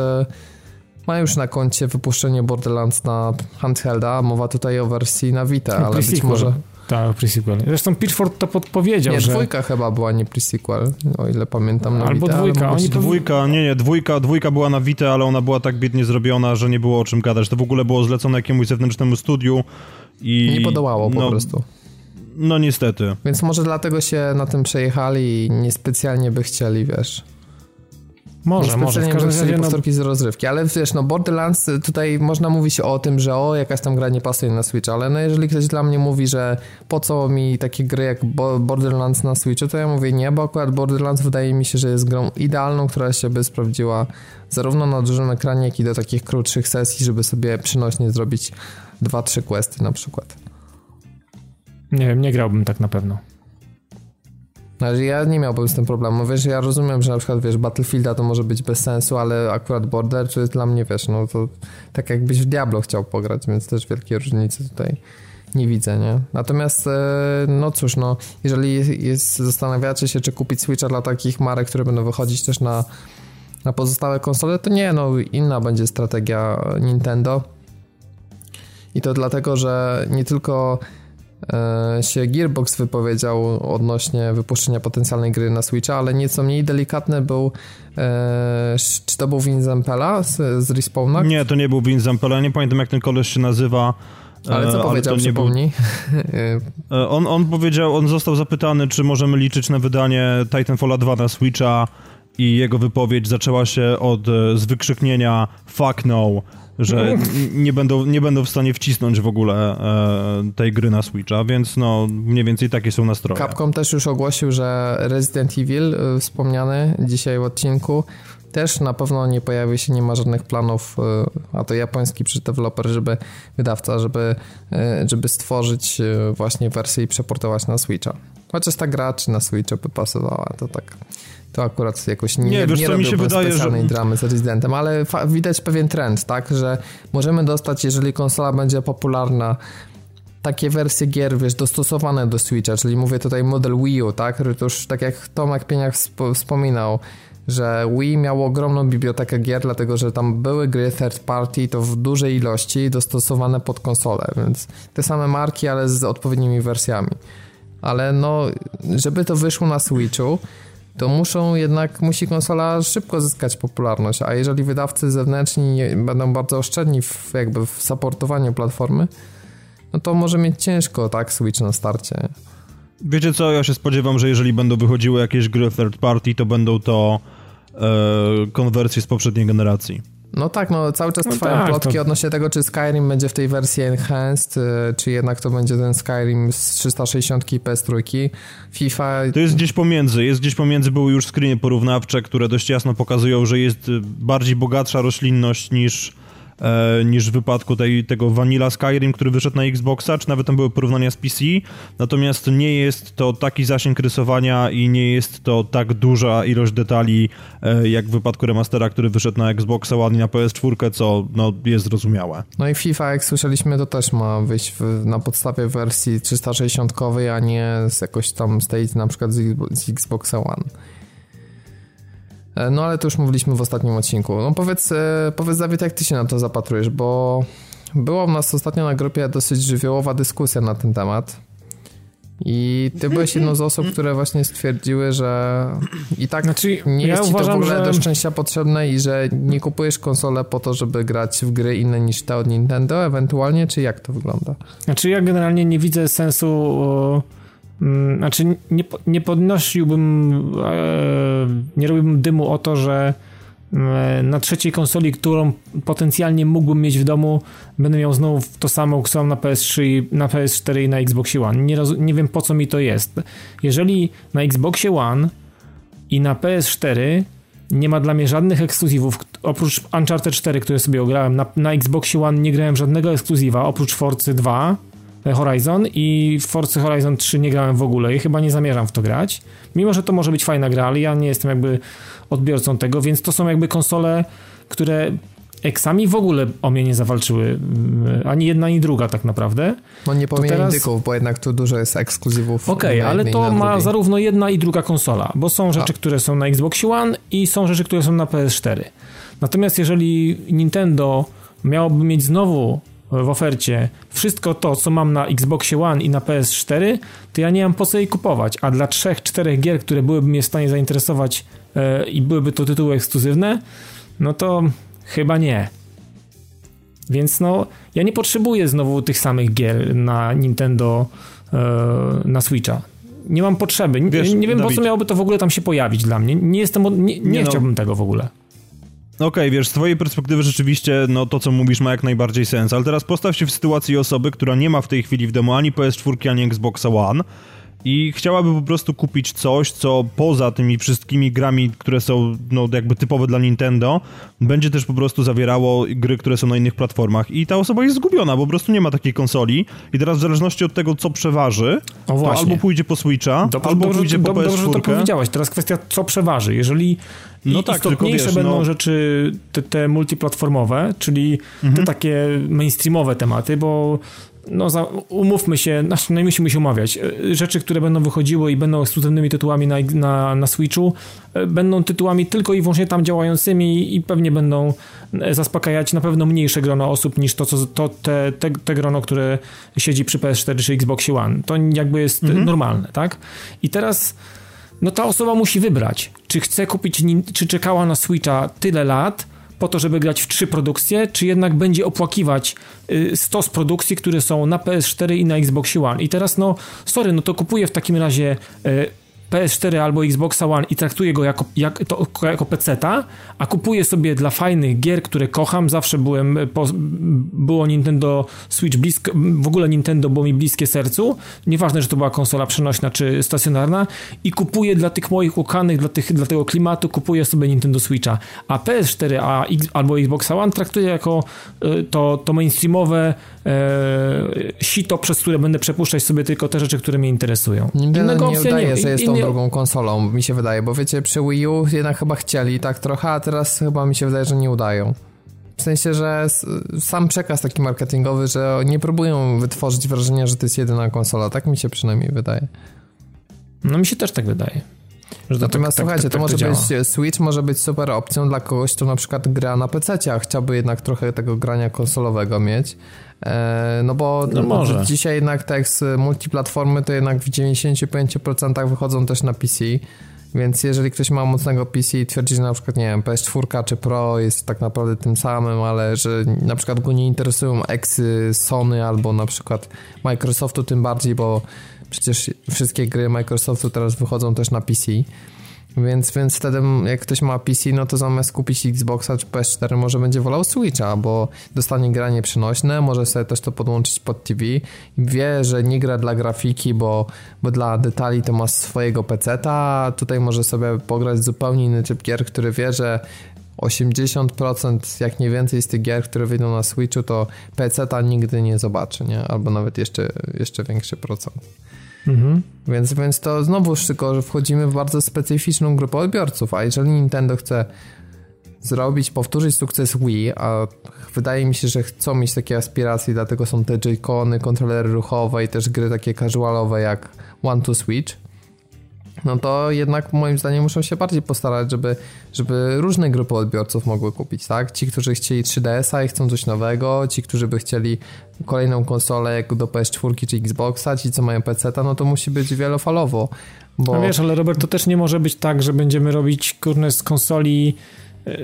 ma już na koncie wypuszczenie Borderlands na handhelda. Mowa tutaj o wersji na Vita, ale być może. Tak, pre-sequel. Zresztą Pitchford to podpowiedział, nie, że... dwójka chyba była nie pre-sequel, o ile pamiętam na Albo Vita, dwójka. Oni dwójka, nie, nie, dwójka, dwójka była na Vita, ale ona była tak biednie zrobiona, że nie było o czym gadać. To w ogóle było zlecone jakiemuś zewnętrznemu studiu i... Nie podołało po no, prostu. No niestety. Więc może dlatego się na tym przejechali i niespecjalnie by chcieli, wiesz... Może, może. W każdym razie no- powtórki no... z rozrywki, ale wiesz, no Borderlands, tutaj można mówić o tym, że o, jakaś tam gra nie pasuje na Switch, ale no jeżeli ktoś dla mnie mówi, że po co mi takie gry jak Borderlands na Switchu, to ja mówię nie, bo akurat Borderlands wydaje mi się, że jest grą idealną, która się by sprawdziła zarówno na dużym ekranie, jak i do takich krótszych sesji, żeby sobie przynośnie zrobić dwa, trzy questy na przykład. Nie wiem, nie grałbym tak na pewno. Znaczy ja nie miałbym z tym problemu. Wiesz, ja rozumiem, że na przykład, wiesz, Battlefielda to może być bez sensu, ale akurat Border to jest dla mnie, wiesz, no to tak jakbyś w Diablo chciał pograć, więc też wielkiej różnicy tutaj nie widzę, nie? Natomiast, e, no cóż, no, jeżeli jest, zastanawiacie się, czy kupić Switcha dla takich marek, które będą wychodzić też na, na pozostałe konsole, to nie, no, inna będzie strategia Nintendo. I to dlatego, że nie tylko się Gearbox wypowiedział odnośnie wypuszczenia potencjalnej gry na Switcha, ale nieco mniej delikatny był e, czy to był Vin Zampella z, z Respawna? Nie, to nie był Vin Zampella, nie pamiętam jak ten koleś się nazywa. Ale co e, powiedział, ale przypomnij? Był... On, on powiedział, on został zapytany, czy możemy liczyć na wydanie Titanfalla 2 na Switcha i jego wypowiedź zaczęła się od z wykrzyknienia fuck no, że nie będą, nie będą w stanie wcisnąć w ogóle e, tej gry na Switcha, więc no mniej więcej takie są nastroje. Capcom też już ogłosił, że Resident Evil e, wspomniany dzisiaj w odcinku też na pewno nie pojawi się, nie ma żadnych planów, e, a to japoński deweloper, żeby wydawca, żeby, e, żeby stworzyć właśnie wersję i przeportować na Switcha. Chociaż ta gra czy na Switcha by pasowała, to tak to akurat jakoś nie, nie, wiesz, nie co mi się wydaje, specjalnej że... dramy z Residentem, ale widać pewien trend, tak, że możemy dostać, jeżeli konsola będzie popularna, takie wersje gier, wiesz, dostosowane do Switcha, czyli mówię tutaj model Wii U, tak, który to już tak jak Tomek Pieniach wspominał, że Wii miało ogromną bibliotekę gier, dlatego że tam były gry third party to w dużej ilości dostosowane pod konsolę, więc te same marki, ale z odpowiednimi wersjami. Ale no, żeby to wyszło na Switchu, to muszą jednak, musi konsola szybko zyskać popularność, a jeżeli wydawcy zewnętrzni będą bardzo oszczędni w, jakby w supportowaniu platformy, no to może mieć ciężko, tak, Switch na starcie. Wiecie co, ja się spodziewam, że jeżeli będą wychodziły jakieś gry third party, to będą to e, konwersję z poprzedniej generacji. No tak, no cały czas no trwają tak, plotki to... odnośnie tego, czy Skyrim będzie w tej wersji Enhanced, e, czy jednak to będzie ten Skyrim z 360 i PS3. FIFA... To jest gdzieś pomiędzy, jest gdzieś pomiędzy, były już screeny porównawcze, które dość jasno pokazują, że jest bardziej bogatsza roślinność niż niż w wypadku tej, tego Vanilla Skyrim, który wyszedł na Xboxa, czy nawet tam były porównania z PC, natomiast nie jest to taki zasięg rysowania i nie jest to tak duża ilość detali, e, jak w wypadku remastera, który wyszedł na Xboxa ładnie na PS4, co no, jest zrozumiałe. No i FIFA, jak słyszeliśmy, to też ma wyjść w, na podstawie wersji 360, a nie z jakoś tam z na przykład z, z Xboxa One. E, no ale to już mówiliśmy w ostatnim odcinku. No powiedz, e, powiedz Dawid, jak ty się na to zapatrujesz, bo była u nas ostatnio na grupie dosyć żywiołowa dyskusja na ten temat. I ty byłeś jedną z osób, które właśnie stwierdziły, że i tak znaczy, nie ja jest ci to w ogóle że... do szczęścia potrzebne i że nie kupujesz konsolę po to, żeby grać w gry inne niż te od Nintendo ewentualnie, czy jak to wygląda? Znaczy ja generalnie nie widzę sensu znaczy, nie, nie podnosiłbym, e, nie robiłbym dymu o to, że e, na trzeciej konsoli, którą potencjalnie mógłbym mieć w domu, będę miał znowu to samo, co mam na PS3, na PS4 i na Xboxie One. Nie, nie wiem po co mi to jest. Jeżeli na Xboxie One i na PS4 nie ma dla mnie żadnych ekskluzywów, oprócz Uncharted 4, które sobie ograłem, na, na Xboxie One nie grałem żadnego ekskluzywa, oprócz Forcy 2, Horizon i w Forza Horizon 3 nie grałem w ogóle i chyba nie zamierzam w to grać. Mimo, że to może być fajna gra, ale ja nie jestem jakby odbiorcą tego, więc to są jakby konsole, które Eksami w ogóle o mnie nie zawalczyły. Mm, ani jedna, ani druga tak naprawdę. No nie powiem teraz... indyków, bo jednak tu dużo jest ekskluzywów. Okej, okay, ale to ma zarówno jedna i druga konsola, bo są rzeczy, A. które są na Xbox One i są rzeczy, które są na PS4. Natomiast jeżeli Nintendo miałoby mieć znowu w ofercie wszystko to, co mam na Xboxie One i na PS4, to ja nie mam po co jej kupować. A dla trzech, czterech gier, które byłyby mnie w stanie zainteresować e, i byłyby to tytuły ekskluzywne, no to chyba nie. Więc no, ja nie potrzebuję znowu tych samych gier na Nintendo, e, na Switcha. Nie mam potrzeby. Wiesz, nie wiem, Dawid, po co miałoby to w ogóle tam się pojawić dla mnie. Nie jestem, nie, nie, nie no. chciałbym no. tego w ogóle. Okej, okay, wiesz, z twojej perspektywy rzeczywiście, no to co mówisz ma jak najbardziej sens, ale teraz postaw się w sytuacji osoby, która nie ma w tej chwili w demo ani PS4, ani Xboxa One i chciałaby po prostu kupić coś, co poza tymi wszystkimi grami, które są no jakby typowe dla Nintendo, będzie też po prostu zawierało gry, które są na innych platformach i ta osoba jest zgubiona, bo po prostu nie ma takiej konsoli i teraz w zależności od tego, co przeważy, to albo pójdzie po Switcha, dobrze, albo dobrze, pójdzie po PS4. Dobrze, to powiedziałeś, teraz kwestia, co przeważy. Jeżeli no tak, istotniejsze wiesz, będą no... rzeczy te, te multiplatformowe, czyli mhm. te takie mainstreamowe tematy, bo no za, umówmy się, znaczy, no nie musimy się umawiać. E, rzeczy, które będą wychodziły i będą ekskluzywnymi tytułami na, na, na Switchu, e, będą tytułami tylko i wyłącznie tam działającymi i pewnie będą e, zaspokajać na pewno mniejsze grono osób niż to, co, to te, te, te grono, które siedzi przy PS4 czy Xboxie One. To jakby jest mhm. normalne, tak? I teraz no ta osoba musi wybrać, czy chce kupić, czy czekała na Switcha tyle lat, po to, żeby grać w trzy produkcje, czy jednak będzie opłakiwać y, stos produkcji, które są na PS4 i na Xbox One. I teraz, no, sorry, no to kupuję w takim razie y, PS4 albo Xbox One i traktuję go jako, jak, to, jako PC-ta, a kupuję sobie dla fajnych gier, które kocham. Zawsze byłem, po, było Nintendo Switch blisko, w ogóle Nintendo było mi bliskie sercu. Nieważne, że to była konsola przenośna czy stacjonarna. I kupuję dla tych moich ukanych, dla, tych, dla tego klimatu, kupuję sobie Nintendo Switcha. A PS4 a, albo Xbox One traktuję jako y, to, to mainstreamowe e, sito, przez które będę przepuszczać sobie tylko te rzeczy, które mnie interesują. Nintendo nie udaje, nie, jest tą drugą konsolą, mi się wydaje, bo wiecie, przy Wii U jednak chyba chcieli tak trochę, a teraz chyba mi się wydaje, że nie udają. W sensie, że sam przekaz taki marketingowy, że nie próbują wytworzyć wrażenia, że to jest jedyna konsola. Tak mi się przynajmniej wydaje. No mi się też tak wydaje. Natomiast tak, słuchajcie, tak, tak, to może to być Switch może być super opcją dla kogoś, kto na przykład gra na PC, a chciałby jednak trochę tego grania konsolowego mieć. E, no bo no może. dzisiaj jednak te multiplatformy to jednak w 95% wychodzą też na PC. Więc jeżeli ktoś ma mocnego PC i twierdzi, że na przykład, nie wiem, PS4 czy Pro jest tak naprawdę tym samym, ale że na przykład go nie interesują eksy Sony albo na przykład Microsoftu tym bardziej, bo przecież wszystkie gry Microsoftu teraz wychodzą też na PC, Więc, więc wtedy jak ktoś ma PC, no to zamiast kupić Xboxa czy PS4 może będzie wolał Switcha, bo dostanie granie przenośne, może sobie też to podłączyć pod TV i wie, że nie gra dla grafiki, bo, bo dla detali to ma swojego PC-a, a tutaj może sobie pograć zupełnie inny typ gier, który wie, że 80% jak nie więcej z tych gier, które wyjdą na Switchu, to PC-a nigdy nie zobaczy, nie? Albo nawet jeszcze, jeszcze większy procent. Mhm. Więc, więc to znowu tylko, że wchodzimy w bardzo specyficzną grupę odbiorców, a jeżeli Nintendo chce zrobić, powtórzyć sukces Wii, a wydaje mi się, że chcą mieć takie aspiracje, dlatego są te Joy-Cony, kontrolery ruchowe i też gry takie casualowe jak One to Switch, no to jednak moim zdaniem muszą się bardziej postarać, żeby, żeby różne grupy odbiorców mogły kupić, tak? Ci, którzy chcieli 3DS-a i chcą coś nowego, ci, którzy by chcieli kolejną konsolę jak do PS4 czy Xboxa, ci, co mają PC-ta, no to musi być wielofalowo. Bo... A wiesz, ale Robert, to też nie może być tak, że będziemy robić kurne z konsoli e,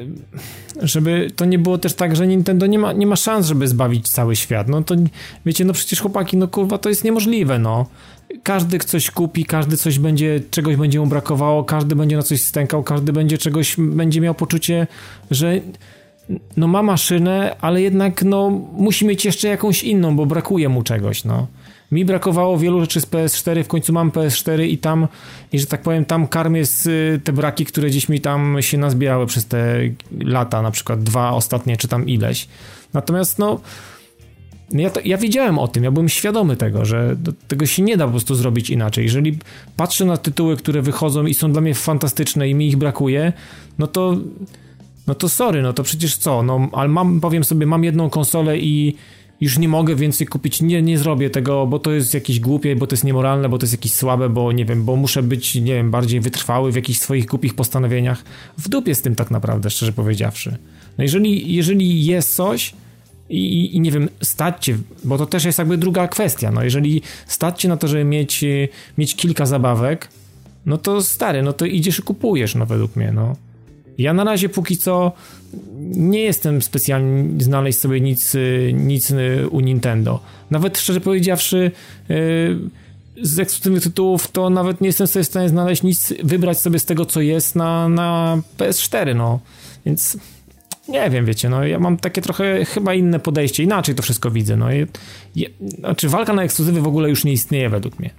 żeby to nie było też tak, że Nintendo nie ma, nie ma szans, żeby zbawić cały świat. No to wiecie, no przecież chłopaki, no kurwa, to jest niemożliwe, no każdy coś kupi, każdy coś będzie, czegoś będzie mu brakowało, każdy będzie na coś stękał, każdy będzie czegoś, będzie miał poczucie, że no ma maszynę, ale jednak no musi mieć jeszcze jakąś inną, bo brakuje mu czegoś, no. Mi brakowało wielu rzeczy z PS4, w końcu mam PS4 i tam, i że tak powiem, tam karmię z, te braki, które gdzieś mi tam się nazbierały przez te lata, na przykład dwa ostatnie, czy tam ileś. Natomiast no ja, to, ja wiedziałem o tym, ja byłem świadomy tego, że do, tego się nie da po prostu zrobić inaczej. Jeżeli patrzę na tytuły, które wychodzą i są dla mnie fantastyczne i mi ich brakuje, no to no to sorry, no to przecież co, no ale mam, powiem sobie, mam jedną konsolę i już nie mogę więcej kupić, nie, nie zrobię tego, bo to jest jakieś głupie, bo to jest niemoralne, bo to jest jakieś słabe, bo nie wiem, bo muszę być, nie wiem, bardziej wytrwały w jakichś swoich głupich postanowieniach. W dupie z tym tak naprawdę, szczerze powiedziawszy. No jeżeli, jeżeli jest coś, i, i, nie wiem, stać cię, bo to też jest jakby druga kwestia, no jeżeli stać cię na to, żeby mieć, mieć kilka zabawek, no to stary, no to idziesz i kupujesz, no według mnie, no. Ja na razie póki co nie jestem specjalnie znaleźć sobie nic, nic u Nintendo. Nawet szczerze powiedziawszy, z ekskluzywnych tytułów to nawet nie jestem sobie w stanie znaleźć nic, wybrać sobie z tego, co jest na, na PS4, no. Więc nie wiem, wiecie, no ja mam takie trochę chyba inne podejście, inaczej to wszystko widzę, no. Je, je, znaczy walka na ekskluzywy w ogóle już nie istnieje według mnie.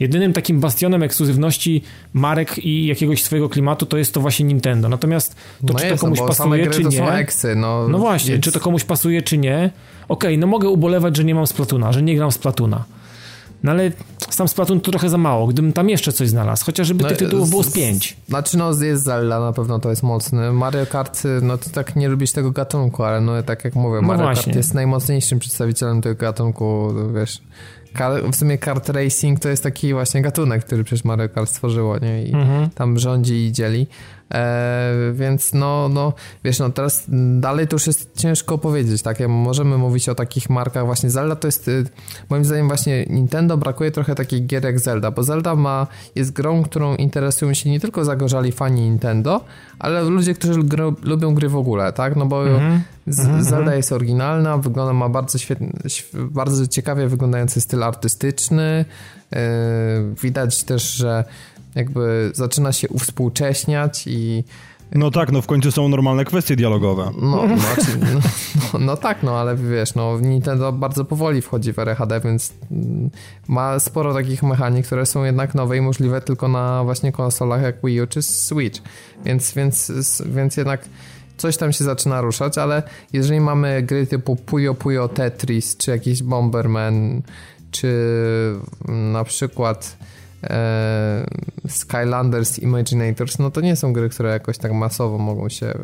Jedynym takim bastionem ekskluzywności marek i jakiegoś swojego klimatu to jest to właśnie Nintendo. Natomiast to no czy jest, to komuś no pasuje, czy nie. Eksy, no, no właśnie, więc... czy to komuś pasuje, czy nie. Okej, okay, no mogę ubolewać, że nie mam Splatuna, że nie gram Splatuna. No ale sam Splatoon to trochę za mało, gdybym tam jeszcze coś znalazł, chociażby no, tych tytułów było z pięć. Znaczy no jest Zelda, na pewno to jest mocny. Mario Kart, no to tak nie lubisz tego gatunku, ale no tak jak mówię, no Mario właśnie. Kart jest najmocniejszym przedstawicielem tego gatunku, wiesz w sumie kart racing to jest taki właśnie gatunek, który przecież Mario Kart stworzyło, nie? I mhm. tam rządzi i dzieli. E, więc no, no, wiesz, no teraz dalej to już jest ciężko powiedzieć, tak? Możemy mówić o takich markach, właśnie Zelda to jest, y, moim zdaniem właśnie Nintendo brakuje trochę takich gier jak Zelda, bo Zelda ma, jest grą, którą interesują się nie tylko zagorzali fani Nintendo, ale ludzie, którzy lubią gry w ogóle, tak? No bo mm -hmm. Zelda jest oryginalna, wygląda, ma bardzo świetny, bardzo ciekawie wyglądający styl artystyczny, yy, widać też, że jakby zaczyna się uwspółcześniać i no tak, no w końcu są normalne kwestie dialogowe. No, no, no, no, no tak, no ale wiesz, no Nintendo bardzo powoli wchodzi w RHD, więc mm, ma sporo takich mechanik, które są jednak nowe i możliwe tylko na właśnie konsolach jak Wii U czy Switch, więc, więc, więc jednak coś tam się zaczyna ruszać, ale jeżeli mamy gry typu Puyo Puyo Tetris, czy jakiś Bomberman, czy na przykład e, Skylanders, Imaginators, no to nie są gry, które jakoś tak masowo mogą się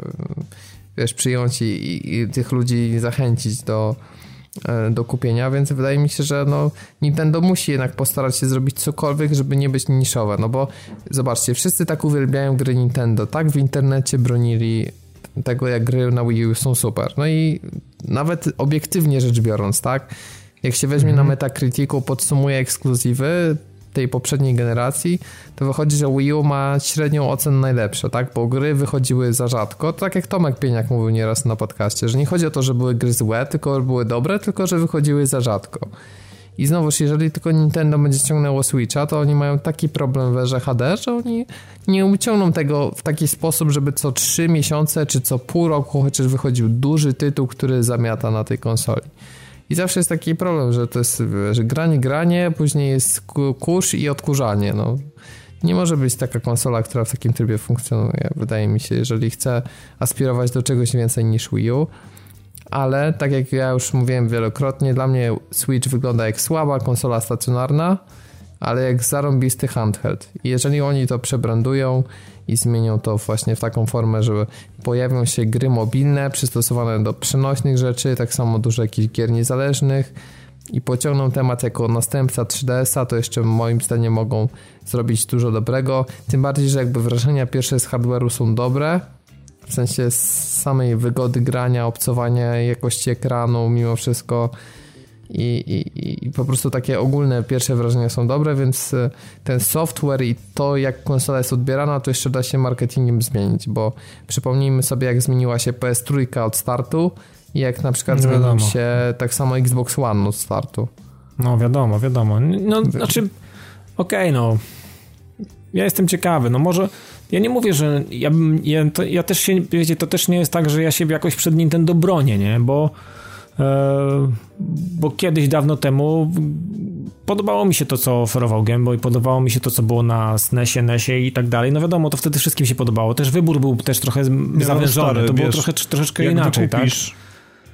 wiesz, przyjąć i, i, i tych ludzi zachęcić do, e, do kupienia, więc wydaje mi się, że no, Nintendo musi jednak postarać się zrobić cokolwiek, żeby nie być niszowe, no bo zobaczcie, wszyscy tak uwielbiają gry Nintendo, tak w internecie bronili tego, jak gry na Wii U są super, no i nawet obiektywnie rzecz biorąc, tak, jak się weźmie mm -hmm. na mhm. Metacriticu, podsumuje ekskluzywy, tej poprzedniej generacji, to wychodzi, że Wii U ma średnią ocenę najlepsze, tak? Bo gry wychodziły za rzadko. tak jak Tomek Pieniak mówił nieraz na podcaście, że nie chodzi o to, że były gry złe, tylko były dobre, tylko że wychodziły za rzadko. I znowuż, jeżeli tylko Nintendo będzie ciągnęło Switcha, to oni mają taki problem w erze HD, że oni nie uciągną tego w taki sposób, żeby co 3 miesiące czy co pół roku chociaż wychodził duży tytuł, który zamiata na tej konsoli. I zawsze jest taki problem, że to jest że granie, granie, później jest kurz i odkurzanie. No. Nie może być taka konsola, która w takim trybie funkcjonuje. Wydaje mi się, jeżeli chce aspirować do czegoś więcej niż Wii U, ale tak jak ja już mówiłem wielokrotnie, dla mnie Switch wygląda jak słaba konsola stacjonarna, ale jak zarąbisty handheld. I jeżeli oni to przebrandują i zmienią to właśnie w taką formę, że pojawią się gry mobilne przystosowane do przenośnych rzeczy, tak samo dużo jakichś gier niezależnych i pociągną temat jako następca 3DS-a, to jeszcze moim zdaniem mogą zrobić dużo dobrego. Tym bardziej, że jakby wrażenia pierwsze z hardware'u są dobre, w sensie samej wygody grania, obcowania, jakości ekranu, mimo wszystko. I, i, I, po prostu takie ogólne pierwsze wrażenia są dobre, więc e, ten software i to, jak konsola jest odbierana, to jeszcze da się marketingiem zmienić, bo przypomnijmy sobie, jak zmieniła się PS3 od startu i jak na przykład no zmienił się tak samo Xbox One od startu. No wiadomo, wiadomo. No, znaczy, okej, okay, no. Ja jestem ciekawy, no może ja nie mówię, że ja, ja, to, ja też się, wiecie, to też nie jest tak, że ja siebie jakoś przed Nintendo bronię, nie, bo bo kiedyś, dawno temu podobało mi się to, co oferował Game Boy, podobało mi się to, co było na SNESie, NESie i tak dalej. No wiadomo, to wtedy wszystkim się podobało. Też wybór był też trochę no, zawężony, to było trochę, troszeczkę inaczej, wykupisz, tak?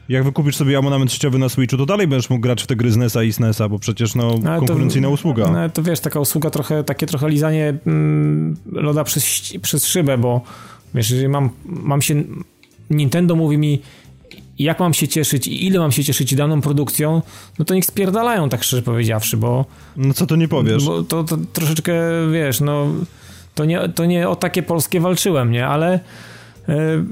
Jak wykupisz sobie abonament sieciowy na Switchu, to dalej będziesz mógł grać w te gry z NESa i SNESa, bo przecież no, no konkurencyjna to, usługa. No to wiesz, taka usługa trochę, takie trochę lizanie mm, loda przez, przez szybę, bo wiesz, jeżeli mam, mam się... Nintendo mówi mi, jak mam się cieszyć i ile mam się cieszyć daną produkcją, no to niech spierdalają, tak szczerze powiedziawszy, bo... No co to nie powiesz? Bo to, to troszeczkę, wiesz, no... To nie, to nie o takie polskie walczyłem, nie? Ale... Yy,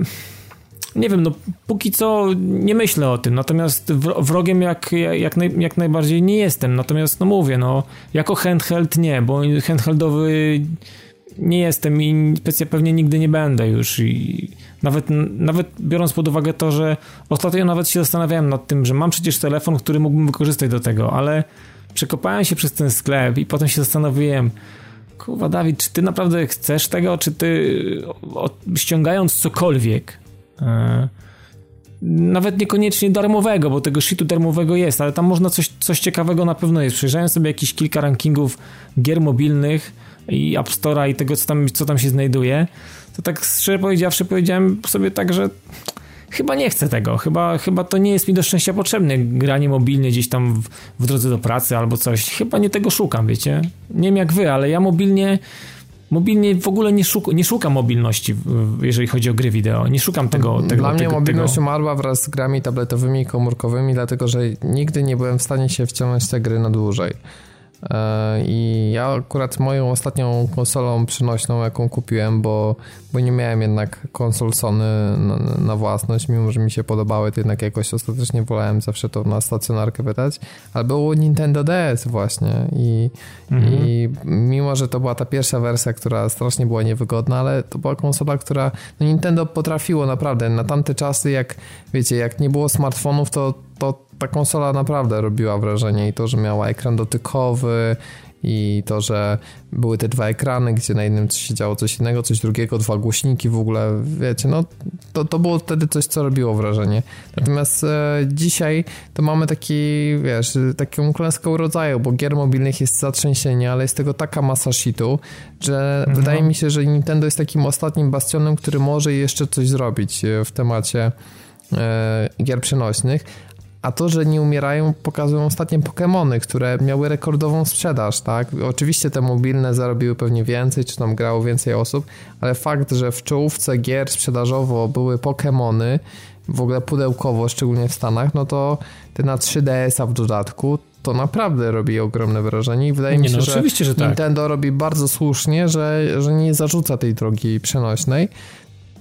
nie wiem, no póki co nie myślę o tym, natomiast wrogiem jak, jak, naj, jak najbardziej nie jestem, natomiast no mówię, no jako handheld nie, bo handheldowy nie jestem i pewnie nigdy nie będę już i nawet, nawet biorąc pod uwagę to, że ostatnio nawet się zastanawiałem nad tym, że mam przecież telefon, który mógłbym wykorzystać do tego, ale przekopałem się przez ten sklep i potem się zastanowiłem, kurwa Dawid, czy ty naprawdę chcesz tego, czy ty ściągając cokolwiek E, nawet niekoniecznie darmowego, bo tego shitu darmowego jest, ale tam można coś, coś ciekawego na pewno jest. Przejrzałem sobie jakieś kilka rankingów gier mobilnych i App Store'a i tego, co tam, co tam się znajduje, to tak szczerze powiedziawszy powiedziałem sobie tak, że chyba nie chcę tego, chyba, chyba to nie jest mi do szczęścia potrzebne, granie mobilnie gdzieś tam w, w drodze do pracy albo coś, chyba nie tego szukam, wiecie? Nie wiem jak wy, ale ja mobilnie mobilnie w ogóle nie, nie szukam mobilności, jeżeli chodzi o gry wideo. Nie szukam tego. tego Dla mnie tego, mobilność tego. umarła wraz z grami tabletowymi i komórkowymi, dlatego że nigdy nie byłem w stanie się wciągnąć te gry na dłużej. E, I ja akurat moją ostatnią konsolą przenośną, jaką kupiłem, bo, bo nie miałem jednak konsol Sony na, na, własność, mimo że mi się podobały, to jednak jakoś ostatecznie wolałem zawsze to na stacjonarkę wydać, ale było Nintendo DS właśnie i, mhm. i mimo, że to była ta pierwsza wersja, która strasznie była niewygodna, ale to była konsola, która no Nintendo potrafiło naprawdę na tamte czasy, jak wiecie, jak nie było smartfonów, to, to ta konsola naprawdę robiła wrażenie i to, że miała ekran dotykowy i to, że były te dwa ekrany, gdzie na jednym się działo coś innego, coś drugiego, dwa głośniki w ogóle, wiecie, no to, to było wtedy coś, co robiło wrażenie. Natomiast e, dzisiaj to mamy taki, wiesz, taką klęskę rodzaju, bo gier mobilnych jest zatrzęsienie, ale jest tego taka masa shitu, że mhm. wydaje mi się, że Nintendo jest takim ostatnim bastionem, który może jeszcze coś zrobić e, w temacie e, gier przenośnych, a to, że nie umierają, pokazują ostatnie Pokémony, które miały rekordową sprzedaż, tak? Oczywiście te mobilne zarobiły pewnie więcej, czy tam grało więcej osób, ale fakt, że w czołówce gier sprzedażowo były Pokémony, w ogóle pudełkowo, szczególnie w Stanach, no to te na 3DS-a w dodatku, to naprawdę robi ogromne wrażenie i wydaje nie, mi się, no, że, że tak. Nintendo robi bardzo słusznie, że, że nie zarzuca tej drogi przenośnej,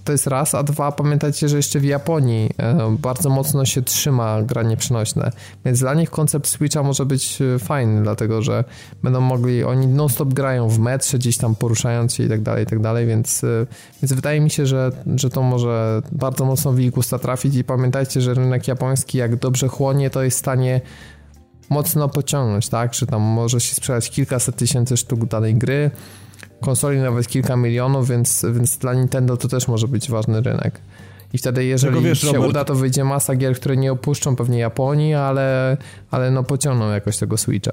to jest raz, a dwa, pamiętajcie, że jeszcze w Japonii e, bardzo mocno się trzyma granie przenośne, więc dla nich koncept Switcha może być e, fajny, dlatego że będą mogli, oni non-stop grają w metrze, gdzieś tam poruszając się i tak dalej, i tak dalej, więc, e, więc wydaje mi się, że, że to może bardzo mocno w ich gusta trafić i pamiętajcie, że rynek japoński jak dobrze chłonie, to jest w stanie mocno pociągnąć, tak? Że tam może się sprzedać kilkaset tysięcy sztuk danej gry, konsoli nawet kilka milionów, więc, więc dla Nintendo to też może być ważny rynek. I wtedy, jeżeli wiesz, się Robert... uda, to wyjdzie masa gier, które nie opuszczą pewnie Japonii, ale, ale no pociągną jakoś tego Switcha.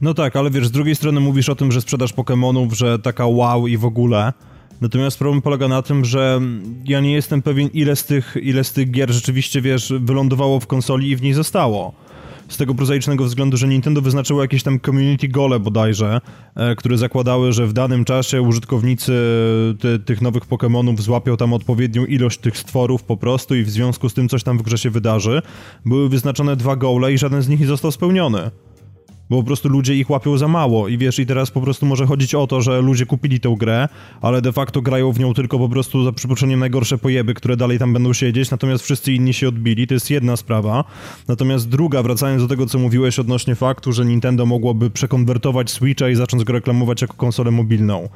No tak, ale wiesz, z drugiej strony mówisz o tym, że sprzedaż Pokémonów, że taka wow i w ogóle. Natomiast problem polega na tym, że ja nie jestem pewien, ile z tych, ile z tych gier rzeczywiście, wiesz, wylądowało w konsoli i w niej zostało z tego prozaicznego względu, że Nintendo wyznaczyło jakieś tam community gole bodajże, e, które zakładały, że w danym czasie użytkownicy ty, tych nowych Pokémonów złapią tam odpowiednią ilość tych stworów po prostu i w związku z tym coś tam w grze się wydarzy. Były wyznaczone dwa gole i żaden z nich nie został spełniony bo po prostu ludzie ich łapią za mało i wiesz, i teraz po prostu może chodzić o to, że ludzie kupili tę grę, ale de facto grają w nią tylko po prostu za przypuszczeniem najgorsze pojeby, które dalej tam będą siedzieć, natomiast wszyscy inni się odbili, to jest jedna sprawa. Natomiast druga, wracając do tego, co mówiłeś odnośnie faktu, że Nintendo mogłoby przekonwertować Switcha i zacząć go reklamować jako konsolę mobilną.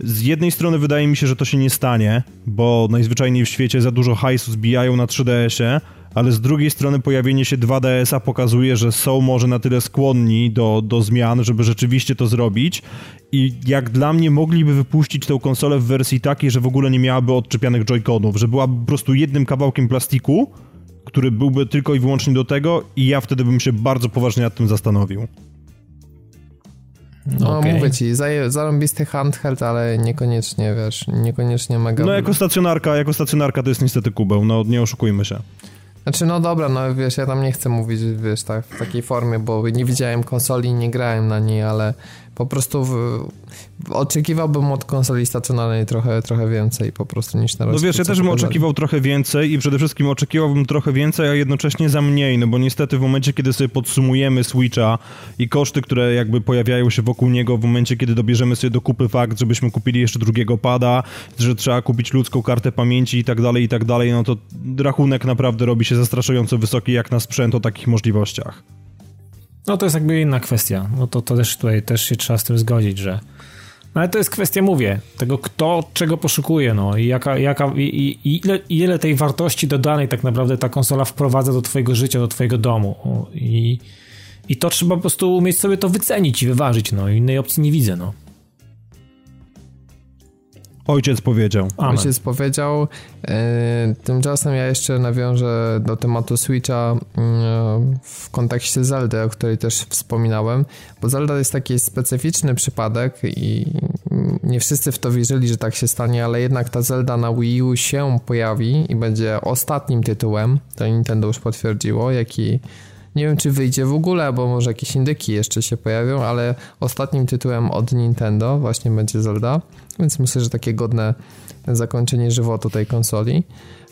Z jednej strony wydaje mi się, że to się nie stanie, bo najzwyczajniej w świecie za dużo hajsu zbijają na 3DS-ie, ale z drugiej strony pojawienie się 2DS-a pokazuje, że są może na tyle skłonni do, do zmian, żeby rzeczywiście to zrobić i jak dla mnie mogliby wypuścić tę konsolę w wersji takiej, że w ogóle nie miałaby odczepianych joyconów, że była po prostu jednym kawałkiem plastiku, który byłby tylko i wyłącznie do tego i ja wtedy bym się bardzo poważnie nad tym zastanowił. No okay. mówię ci, zarąbisty handheld, ale niekoniecznie, wiesz, niekoniecznie mega... No jako stacjonarka, jako stacjonarka to jest niestety kubeł, no nie oszukujmy się. Znaczy, no dobra, no wiesz, ja tam nie chcę mówić, wiesz, tak, w takiej formie, bo nie widziałem konsoli nie grałem na niej, ale po prostu w, oczekiwałbym od konsoli stacjonarnej trochę, trochę więcej po prostu niż na razie. No wiesz, ja też bym oczekiwał trochę więcej i przede wszystkim oczekiwałbym trochę więcej, a jednocześnie za mniej, no bo niestety w momencie, kiedy sobie podsumujemy Switcha i koszty, które jakby pojawiają się wokół niego, w momencie, kiedy dobierzemy sobie do kupy fakt, żebyśmy kupili jeszcze drugiego pada, że trzeba kupić ludzką kartę pamięci i tak dalej, i tak dalej, no to rachunek naprawdę robi się zastraszająco wysoki jak na sprzęt o takich możliwościach. No to jest jakby inna kwestia. No to, to też tutaj też się trzeba z tym zgodzić, że no ale to jest kwestia, mówię, tego kto czego poszukuje, no i jaka, jaka i, i ile, ile tej wartości dodanej tak naprawdę ta konsola wprowadza do twojego życia, do twojego domu i, i to trzeba po prostu umieć sobie to wycenić i wyważyć, no innej opcji nie widzę, no. Ojciec powiedział. Amen. Ojciec powiedział. E, tymczasem ja jeszcze nawiążę do tematu Switcha e, w kontekście Zelda, o której też wspominałem, bo Zelda jest taki specyficzny przypadek i nie wszyscy w to wierzyli, że tak się stanie, ale jednak ta Zelda na Wii U się pojawi i będzie ostatnim tytułem, to Nintendo już potwierdziło, jaki nie wiem, czy wyjdzie w ogóle, bo może jakieś indyki jeszcze się pojawią, ale ostatnim tytułem od Nintendo właśnie będzie Zelda, więc myślę, że takie godne zakończenie żywotu tej konsoli.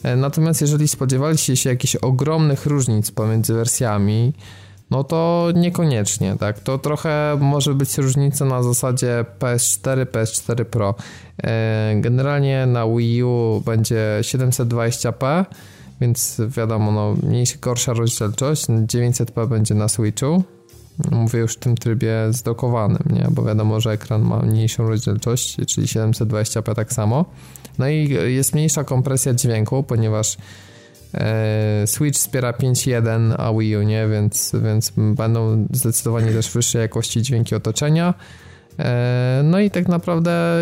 E, natomiast jeżeli spodziewaliście się jakichś ogromnych różnic pomiędzy wersjami, no to niekoniecznie, tak? To trochę może być różnica na zasadzie PS4, PS4 Pro. E, generalnie na Wii U będzie 720p, więc wiadomo, no, mniejsza, gorsza rozdzielczość, 900p będzie na Switchu, mówię już w tym trybie zdokowanym, nie? bo wiadomo, że ekran ma mniejszą rozdzielczość, czyli 720p tak samo. No i jest mniejsza kompresja dźwięku, ponieważ e, Switch wspiera 5.1, a Wii U nie, więc, więc będą zdecydowanie też wyższej jakości dźwięki otoczenia. E, no i tak naprawdę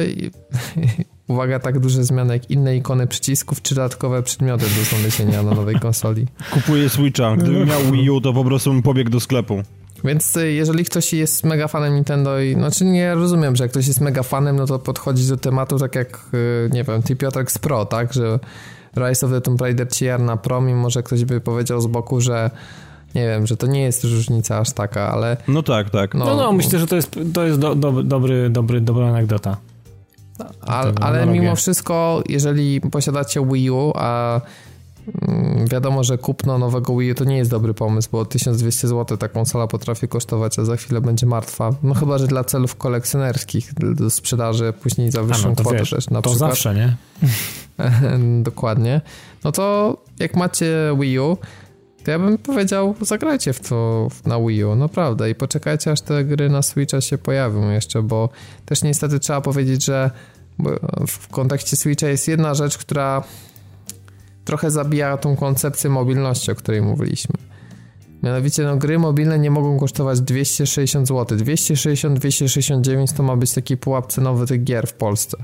uwaga, tak duże zmiany jak inne ikony przycisków czy dodatkowe przedmioty do znalezienia na nowej konsoli. Kupuję Switcha. Gdybym miał Wii U, to po prostu bym pobiegł do sklepu. Więc y, jeżeli ktoś jest mega fanem Nintendo i, znaczy nie rozumiem, że jak ktoś jest mega fanem, no to podchodzi do tematu tak jak, y, nie wiem, ty Piotrek z Pro, tak, że Rise of the Tomb Raider CR na Pro, mimo że ktoś by powiedział z boku, że nie wiem, że to nie jest różnica aż taka, ale... No tak, tak. No, no, no myślę, że to jest, to jest do, do, dobry, dobry, dobra anegdota. Ale, ale mimo wszystko, jeżeli posiadacie Wii U, a mm, wiadomo, że kupno nowego Wii U to nie jest dobry pomysł, bo 1200 zł ta konsola potrafi kosztować, a za chwilę będzie martwa. No chyba, że dla celów kolekcjonerskich, do sprzedaży później za wyższą no kwotę wiesz, też na to przykład. zawsze, nie? Dokładnie. No to jak macie Wii U, to ja bym powiedział, zagrajcie w to na Wii U, naprawdę i poczekajcie aż te gry na Switcha się pojawią jeszcze, bo też niestety trzeba powiedzieć, że w kontekście Switcha jest jedna rzecz, która trochę zabija tą koncepcję mobilności, o której mówiliśmy. Mianowicie, no, gry mobilne nie mogą kosztować 260 zł. 260-269 to ma być taki pułap cenowy tych gier w Polsce.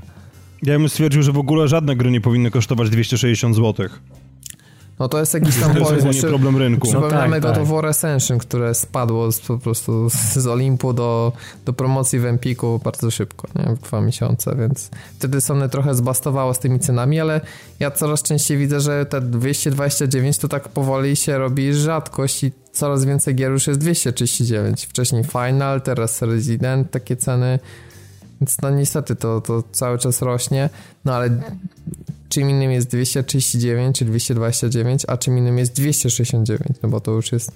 Ja bym stwierdził, że w ogóle żadne gry nie powinny kosztować 260 zł. No to jest jakiś tam To jest problem rynku. No Przypominamy tak, God tak. Ascension, które spadło z, po prostu z, z Olimpu do, do promocji w Empiku bardzo szybko, nie? w dwa miesiące, więc wtedy Sony trochę zbastowało z tymi cenami, ale ja coraz częściej widzę, że te 229 to tak powoli się robi rzadkość i coraz więcej gier już jest 239. Wcześniej Final, teraz Resident, takie ceny. Więc no niestety to, to cały czas rośnie, no ale czym innym jest 239 czy 229, a czym innym jest 269, no bo to już jest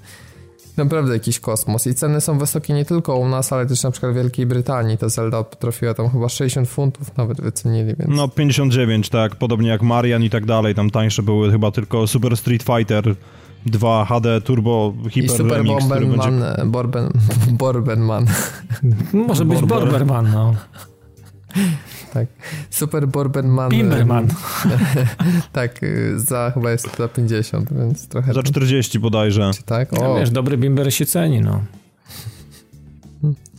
naprawdę jakiś kosmos. I ceny są wysokie nie tylko u nas, ale też na przykład w Wielkiej Brytanii. Ta Zelda potrafiła tam chyba 60 funtów nawet wycenili, więc... No 59, tak, podobnie jak Marian i tak dalej, tam tańsze były chyba tylko Super Street Fighter 2 HD Turbo I Hyper Super Remix, będzie... Bomberman, e, Borben, Borbenman, Może być Borber. Borberman, no. tak. Super Borbenman. Bimberman. Tak, y, za chyba jest za 50, więc trochę... Za 40 bodajże. Tak? No, O, wiesz, dobry bimber się ceni, no.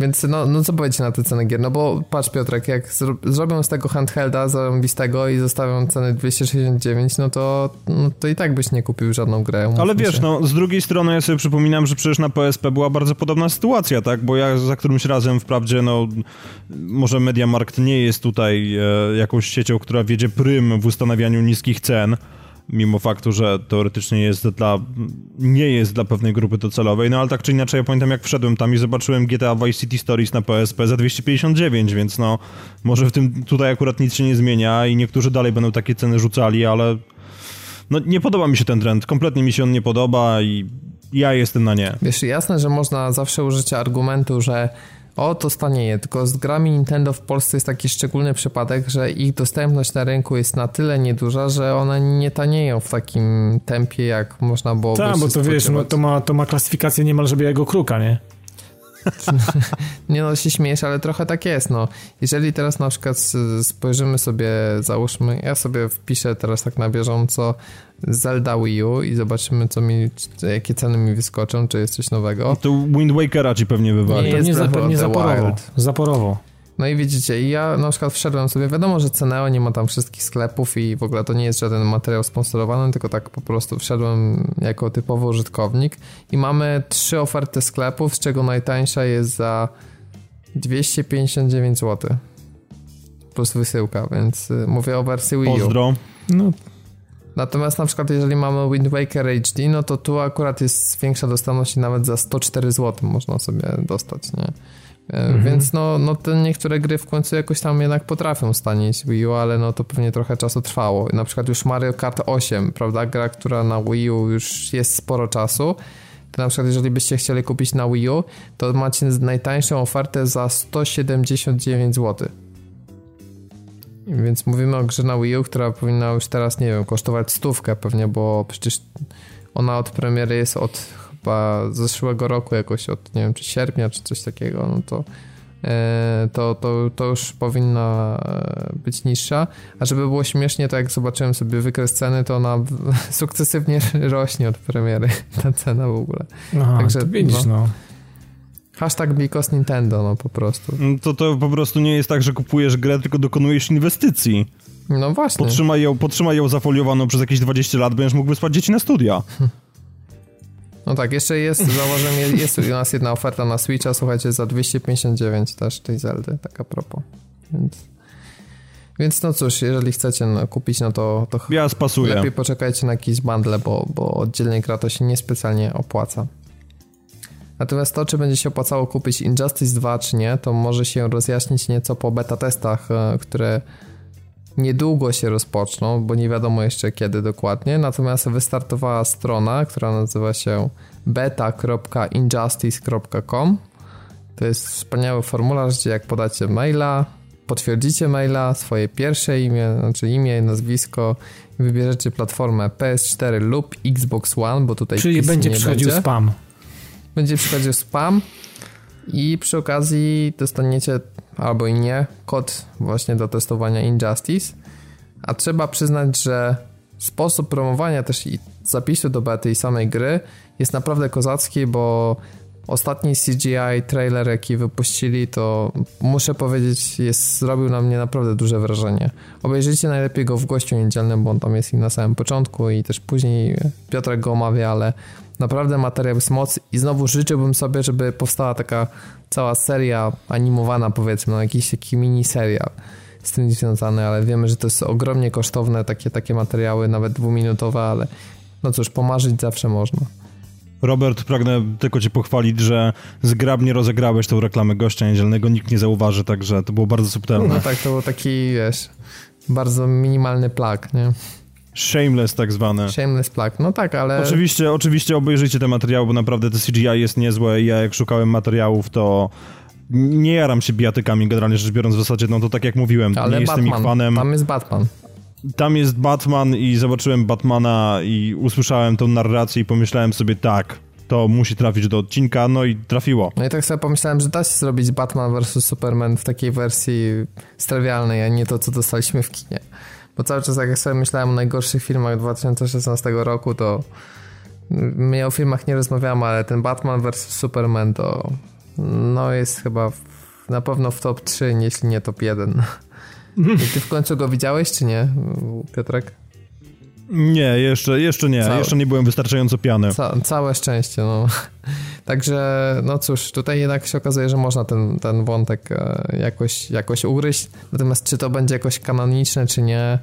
Więc no, no co powiecie na te ceny gier? No bo patrz Piotrek, jak zro zrobią z tego handhelda zarąbistego i zostawią cenę 269, no to, no to i tak byś nie kupił żadną grę. Ale wiesz, się. no z drugiej strony ja sobie przypominam, że przecież na PSP była bardzo podobna sytuacja, tak? Bo ja za którymś razem wprawdzie, no może Mediamarkt nie jest tutaj e, jakąś siecią, która wiedzie prym w ustanawianiu niskich cen, mimo faktu, że teoretycznie jest dla, nie jest dla pewnej grupy docelowej, no ale tak czy inaczej ja pamiętam jak wszedłem tam i zobaczyłem GTA Vice City Stories na PSP za 259, więc no może w tym tutaj akurat nic się nie zmienia i niektórzy dalej będą takie ceny rzucali, ale no nie podoba mi się ten trend, kompletnie mi się on nie podoba i ja jestem na nie. Wiesz, jasne, że można zawsze użyć argumentu, że o, to stanieje, tylko z grami Nintendo w Polsce jest taki szczególny przypadek, że ich dostępność na rynku jest na tyle nieduża, że one nie tanieją w takim tempie, jak można byłoby Tak, bo to wiesz, no, spodziewać. to, ma, to ma klasyfikację niemalże białego kruka, nie? Nie no, się śmiejesz, ale trochę tak jest, no. Jeżeli teraz na przykład spojrzymy sobie, załóżmy, ja sobie wpiszę teraz tak na bieżąco Zelda Wii U i zobaczymy, co mi, jakie ceny mi wyskoczą, czy jest coś nowego. To Wind Wakera ci pewnie wywali. Nie. Pewnie, jest za, pewnie zaporowo. Wild. Zaporowo. No i widzicie, i ja na przykład wszedłem sobie, wiadomo, że Ceneo nie ma tam wszystkich sklepów i w ogóle to nie jest żaden materiał sponsorowany, tylko tak po prostu wszedłem jako typowy użytkownik i mamy trzy oferty sklepów, z czego najtańsza jest za 259 zł. Plus wysyłka, więc y, mówię o wersji Wii U. Pozdro. No, Natomiast na przykład jeżeli mamy Wind Waker HD, no to tu akurat jest większa dostępność i nawet za 104 zł można sobie dostać, nie? E, Więc no, no te niektóre gry w końcu jakoś tam jednak potrafią stanieć Wii U, ale no to pewnie trochę czasu trwało. Na przykład już Mario Kart 8, prawda? Gra, która na Wii U już jest sporo czasu. To na przykład jeżeli byście chcieli kupić na Wii U, to macie najtańszą ofertę za 179 zł. Więc mówimy o grze na Wii U, która powinna już teraz, nie wiem, kosztować stówkę pewnie, bo przecież ona od premiery jest od chyba zeszłego roku jakoś, od nie wiem, czy sierpnia, czy coś takiego, no to e, to, to, to już powinna e, być niższa. A żeby było śmiesznie, to jak zobaczyłem sobie wykres ceny, to ona sukcesywnie rośnie od premiery, ta cena w ogóle. aha, Także, to widzisz, no. Hashtag because Nintendo, no po prostu. No To to po prostu nie jest tak, że kupujesz grę, tylko dokonujesz inwestycji. No właśnie. Podtrzymaj ją, podtrzymaj ją zafoliowaną przez jakieś 20 lat, będziesz mógł wysłać dzieci na studia. No tak, jeszcze jest, zauważyłem, jest, u nas jedna oferta na Switcha, słuchajcie, za 259 też tej Zeldy, tak a propos. Więc, więc no cóż, jeżeli chcecie no, kupić, no to, to Ja spasuję. lepiej poczekajcie na jakieś bundle, bo, bo oddzielnie gra to się niespecjalnie opłaca. Natomiast to, czy będzie się opłacało kupić Injustice 2, czy nie, to może się rozjaśnić nieco po beta testach, e, które niedługo się rozpoczną, bo nie wiadomo jeszcze kiedy dokładnie. Natomiast wystartowała strona, która nazywa się beta.injustice.com. To jest wspaniały formularz, gdzie jak podacie maila, potwierdzicie maila, swoje pierwsze imię, znaczy imię, nazwisko, wybierzecie platformę PS4 lub Xbox One, bo tutaj Czyli będzie przychodził będzie. spam. Będzie przychodził spam i przy okazji dostaniecie albo i nie kod właśnie do testowania Injustice. A trzeba przyznać, że sposób promowania też i zapisu do bety i samej gry jest naprawdę kozacki, bo ostatni CGI trailer, jaki wypuścili, to muszę powiedzieć, jest, zrobił na mnie naprawdę duże wrażenie. Obejrzyjcie najlepiej go w gościu niedzielnym, bo on tam jest i na samym początku i też później Piotrek go omawia, ale naprawdę materiał jest moc i znowu życzyłbym sobie, żeby powstała taka cała seria animowana powiedzmy, no jakiś taki mini serial z tym związany, ale wiemy, że to jest ogromnie kosztowne takie, takie materiały, nawet dwuminutowe, ale no cóż, pomarzyć zawsze można. Robert, pragnę tylko cię pochwalić, że zgrabnie rozegrałeś tą reklamę gościa niedzielnego, nikt nie zauważy, także to było bardzo subtelne. No tak, to był taki, wiesz, bardzo minimalny plak, nie? Shameless tak zwane. Shameless plak, no tak, ale... Oczywiście, oczywiście obejrzyjcie te materiały, bo naprawdę te CGI jest niezłe i ja jak szukałem materiałów, to nie jaram się bijatykami generalnie rzecz biorąc w zasadzie, no to tak jak mówiłem, ale nie Batman, jestem ich fanem. tam jest Batman. Tam jest Batman i zobaczyłem Batmana i usłyszałem tą narrację i pomyślałem sobie tak, to musi trafić do odcinka, no i trafiło. No i tak sobie pomyślałem, że da się zrobić Batman vs. Superman w takiej wersji strawialnej, a nie to, co dostaliśmy w kinie. Bo cały czas jak sobie myślałem o najgorszych filmach 2016 roku, to my o filmach nie rozmawiamy, ale ten Batman vs. Superman to no jest chyba w, na pewno w top 3, jeśli nie top 1. Ty w końcu go widziałeś, czy nie, Piotrek? Nie, jeszcze, jeszcze nie. Całe, jeszcze nie byłem wystarczająco piany. Ca całe szczęście, no. Także, no cóż, tutaj jednak się okazuje, że można ten, ten wątek e, jakoś, jakoś ugryźć. Natomiast czy to będzie jakoś kanoniczne, czy nie,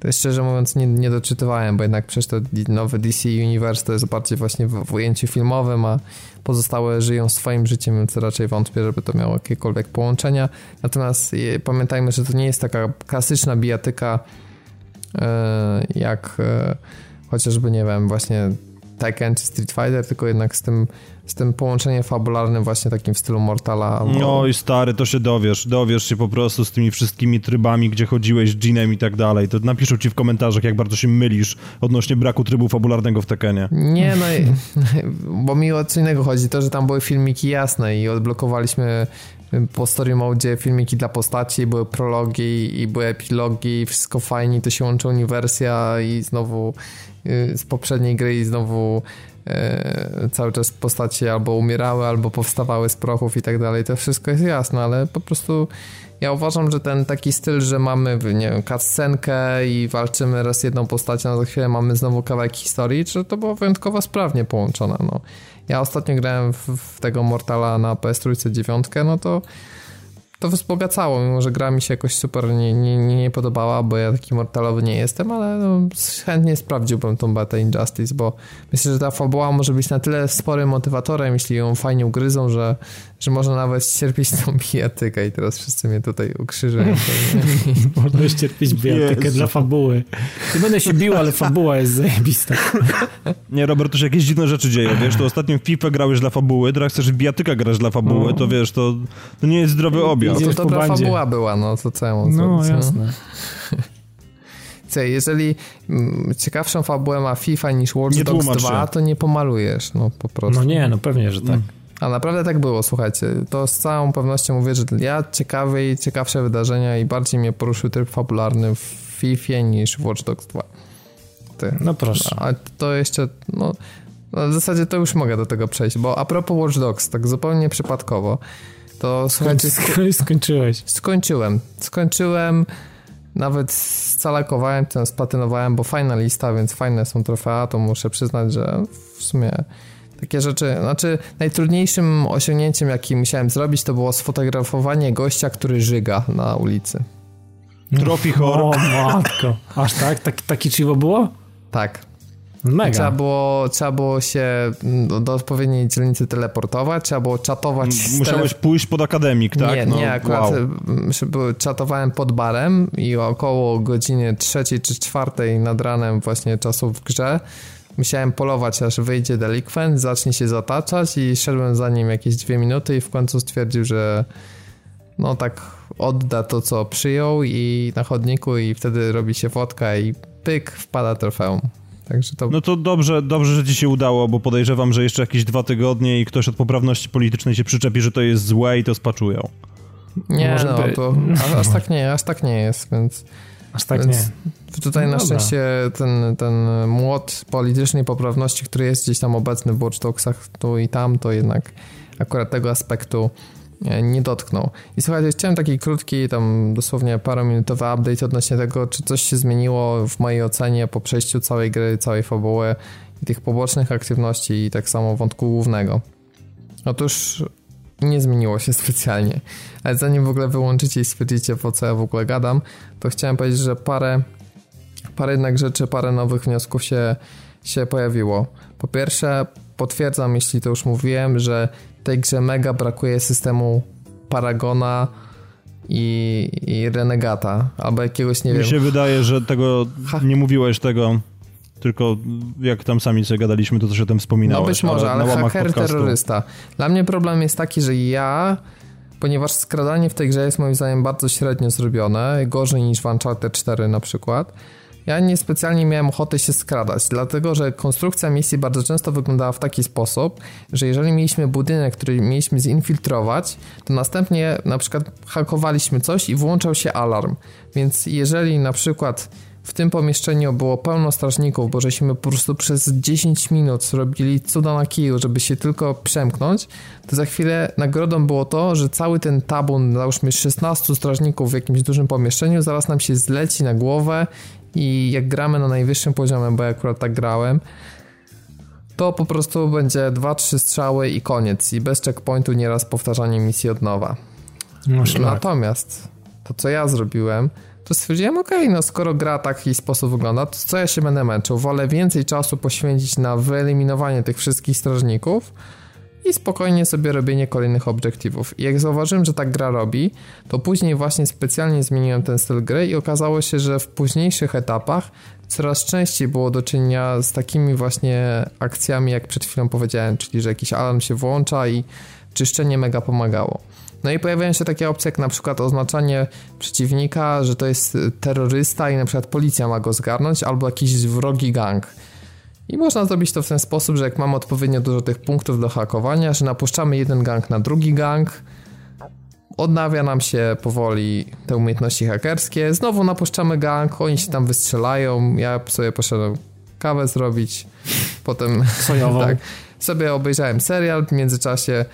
to szczerze mówiąc nie, nie doczytywałem, bo jednak przecież to nowy DC Universe to jest bardziej właśnie w, w ujęciu filmowym, a pozostałe żyją swoim życiem, więc raczej wątpię, żeby to miało jakiekolwiek połączenia. Natomiast pamiętajmy, że to nie jest taka klasyczna bijatyka e, jak e, chociażby, nie wiem, właśnie Tekken czy Street Fighter, tylko jednak z tym, z tym połączeniem fabularnym właśnie takim w stylu Mortala. Bo... No i stary, to się dowiesz, dowiesz się po prostu z tymi wszystkimi trybami, gdzie chodziłeś, Jeanem i tak dalej. To napiszą ci w komentarzach, jak bardzo się mylisz odnośnie braku trybu fabularnego w Tekkenie. Nie, no i, bo mi o co innego chodzi, to, że tam były filmiki jasne i odblokowaliśmy po story mode filmiki dla postaci, były prologi i były epilogi, wszystko fajnie, to się łączy uniwersja i znowu z poprzedniej gry i znowu y, cały czas postacie albo umierały, albo powstawały z prochów i tak dalej, to wszystko jest jasne, ale po prostu ja uważam, że ten taki styl, że mamy, nie wiem, cutscenkę i walczymy raz jedną postacią, a za chwilę mamy znowu kawałek historii, że to było wyjątkowo sprawnie połączone, no. Ja ostatnio grałem w, w tego Mortala na PS3 9, no to to wzbogacało, mimo że gra mi się jakoś super nie, nie, nie podobała, bo ja taki mortalowy nie jestem, ale no, chętnie sprawdziłbym tą betę Injustice, bo myślę, że ta fabuła może być na tyle sporym motywatorem, jeśli ją fajnie ugryzą, że, że można nawet cierpieć tą bijatykę i teraz wszyscy mnie tutaj ukrzyżują. można cierpieć bijatykę dla fabuły. Nie będę się bił, ale fabuła jest zajebista. Nie, Robert, to się jakieś dziwne rzeczy dzieją, wiesz, to ostatnio w FIFA grałeś dla fabuły, teraz chcesz w bijatykę grać dla fabuły, no. to wiesz, to, to nie jest zdrowy obiad. No to dobra fabuła była, no to co ja mam No jasne. Co, jeżeli mm, ciekawszą fabułę ma FIFA niż Watch Dogs 2, to nie pomalujesz, no po prostu. No nie, no pewnie, że tak. Mm. A naprawdę tak było, słuchajcie. To z całą pewnością mówię, że ja ciekawe i ciekawsze wydarzenia i bardziej mnie poruszył tryb fabularny w FIFA niż Watch Dogs 2. Ty. No proszę. A to jeszcze, no, no w zasadzie to już mogę do tego przejść, bo a propos Watch Dogs, tak zupełnie przypadkowo, to słuchajcie... Sko skończyłeś. Skończyłem. Skończyłem. Nawet scalakowałem ten, splatynowałem, bo fajna lista, więc fajne są trofea, to muszę przyznać, że w sumie takie rzeczy, znaczy najtrudniejszym osiągnięciem, jaki musiałem zrobić, to było sfotografowanie gościa, który żyga na ulicy. Trophy horror. O matko. Aż tak? Taki, taki chivo było? Tak. Mega. Trzeba było, trzeba było się do, do odpowiedniej dzielnicy teleportować, trzeba było czatować. Musiałeś pójść pod akademik, tak? Nie, no, nie, akurat wow. czatowałem pod barem i około godziny trzeciej czy czwartej nad ranem właśnie czasu w grze musiałem polować, aż wyjdzie delikwent, zacznie się zataczać i szedłem za nim jakieś dwie minuty i w końcu stwierdził, że no tak odda to, co przyjął i na chodniku i wtedy robi się fotka i pyk, wpada trofeum. Także to... No to dobrze, dobrze, że ci się udało, bo podejrzewam, że jeszcze jakieś dwa tygodnie i ktoś od poprawności politycznej się przyczepi, że to jest złe i to spaczują. Nie, Może no by... to aż, aż, tak nie, aż tak nie jest, więc... Aż tak więc, nie. Tutaj No na szczęście ten, ten młot politycznej poprawności, który jest gdzieś tam obecny w Watch Dogsach tu i tam, to jednak akurat tego aspektu e, nie dotknął. I słuchajcie, chciałem taki krótki, tam dosłownie parominutowy update odnośnie tego, czy coś się zmieniło w mojej ocenie po przejściu całej gry, całej fabuły i tych pobocznych aktywności i tak samo wątku głównego. Otóż nie zmieniło się specjalnie. Ale zanim w ogóle wyłączycie i stwierdzicie, po co ja w ogóle gadam, to chciałem powiedzieć, że parę, parę jednak rzeczy, parę nowych wniosków się, się pojawiło. Po pierwsze, potwierdzam, jeśli to już mówiłem, że tej grze mega brakuje systemu Paragona i, i Renegata, albo jakiegoś, nie Mi wiem, się wydaje, że tego Ha. nie mówiłeś tego, tylko jak tam sami sobie gadaliśmy, to coś o tym wspominałeś. No być może, ale, łamach haker podcastu- terrorysta. Dla mnie problem jest taki, że ja, ponieważ skradanie w tej grze jest moim zdaniem bardzo średnio zrobione, gorzej niż w Uncharted 4 na przykład, ja niespecjalnie miałem ochotę się skradać, dlatego że konstrukcja misji bardzo często wyglądała w taki sposób, że jeżeli mieliśmy budynek, który mieliśmy zinfiltrować, to następnie na przykład hakowaliśmy coś i włączał się alarm. Więc jeżeli na przykład w tym pomieszczeniu było pełno strażników, bo żeśmy po prostu przez 10 minut robili cuda na kiju, żeby się tylko przemknąć, to za chwilę nagrodą było to, że cały ten tabun, załóżmy 16 strażników w jakimś dużym pomieszczeniu, zaraz nam się zleci na głowę i jak gramy na najwyższym poziomie, bo ja akurat tak grałem, to po prostu będzie 2-3 strzały i koniec. I bez checkpointu nieraz powtarzanie misji od nowa. No. Natomiast to, co ja zrobiłem, to stwierdziłem, okej, no skoro gra taki sposób wygląda, to co ja się będę męczył? Wolę więcej czasu poświęcić na wyeliminowanie tych wszystkich strażników i spokojnie sobie robienie kolejnych obiektywów. Jak zauważyłem, że tak gra robi, to później właśnie specjalnie zmieniłem ten styl gry i okazało się, że w późniejszych etapach coraz częściej było do czynienia z takimi właśnie akcjami, jak przed chwilą powiedziałem, czyli że jakiś alarm się włącza i czyszczenie mega pomagało. No i pojawiają się takie opcje jak na przykład oznaczanie przeciwnika, że to jest terrorysta i na przykład policja ma go zgarnąć, albo jakiś wrogi gang. I można zrobić to w ten sposób, że jak mamy odpowiednio dużo tych punktów do hakowania, że napuszczamy jeden gang na drugi gang, odnawia nam się powoli te umiejętności hakerskie, znowu napuszczamy gang, oni się tam wystrzelają, ja sobie poszedłem kawę zrobić, potem Sojową. tak, sobie obejrzałem serial, w międzyczasie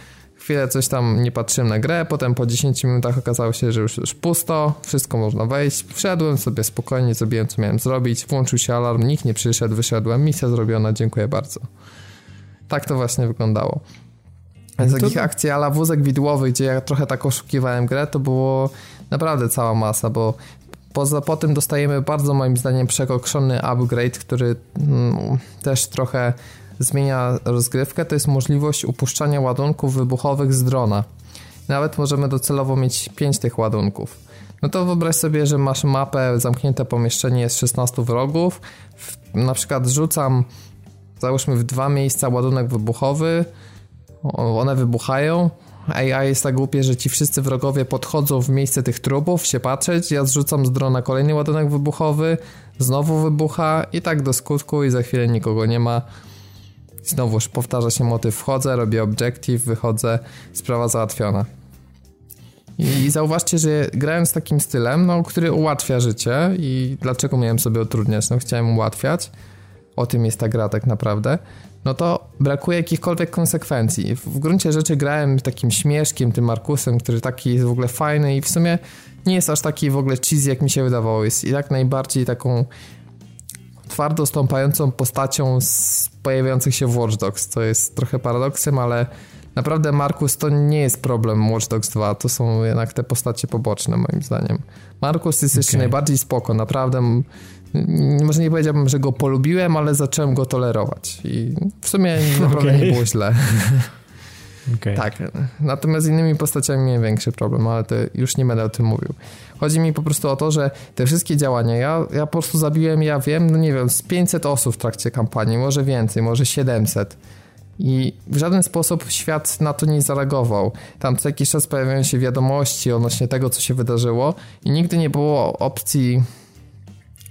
chwilę coś tam nie patrzyłem na grę, potem po 10 minutach okazało się, że już, już pusto, wszystko można wejść, wszedłem sobie spokojnie, zrobiłem co miałem zrobić, włączył się alarm, nikt nie przyszedł, wyszedłem, misja zrobiona, dziękuję bardzo. Tak to właśnie wyglądało. Z To- takich akcji ala wózek widłowy, gdzie ja trochę tak oszukiwałem grę, to było naprawdę cała masa, bo poza po tym dostajemy bardzo moim zdaniem przekokszony upgrade, który mm, też trochę zmienia rozgrywkę, to jest możliwość upuszczania ładunków wybuchowych z drona. Nawet możemy docelowo mieć 5 tych ładunków. No to wyobraź sobie, że masz mapę, zamknięte pomieszczenie, jest 16 wrogów, na przykład rzucam załóżmy w dwa miejsca ładunek wybuchowy, one wybuchają, AI jest tak głupie, że ci wszyscy wrogowie podchodzą w miejsce tych trupów się patrzeć, ja zrzucam z drona kolejny ładunek wybuchowy, znowu wybucha i tak do skutku i za chwilę nikogo nie ma. Znowuż powtarza się motyw, wchodzę, robię objective, wychodzę, sprawa załatwiona. I, zauważcie, że grając takim stylem, no, który ułatwia życie i dlaczego miałem sobie utrudniać? No chciałem ułatwiać, o tym jest ta gra tak naprawdę, no to brakuje jakichkolwiek konsekwencji. W, w gruncie rzeczy grałem takim śmieszkiem, tym Markusem, który taki jest w ogóle fajny i w sumie nie jest aż taki w ogóle cheesy, jak mi się wydawało. Jest i jak najbardziej taką twardo stąpającą postacią z pojawiających się w Watch Dogs, co jest trochę paradoksem, ale naprawdę Markus to nie jest problem Watch Dogs 2, to są jednak te postacie poboczne moim zdaniem. Markus jest jeszcze Okej. najbardziej spoko, naprawdę może nie powiedziałbym, że go polubiłem, ale zacząłem go tolerować i w sumie naprawdę nie było źle. Okej. Tak, natomiast z innymi postaciami miałem większy problem, ale to już nie będę o tym mówił. Chodzi mi po prostu o to, że te wszystkie działania, ja, ja po prostu zabiłem, ja wiem, no nie wiem, z 500 osób w trakcie kampanii, może więcej, może 700. I w żaden sposób świat na to nie zareagował. Tam co jakiś czas pojawiają się wiadomości odnośnie tego, co się wydarzyło i nigdy nie było opcji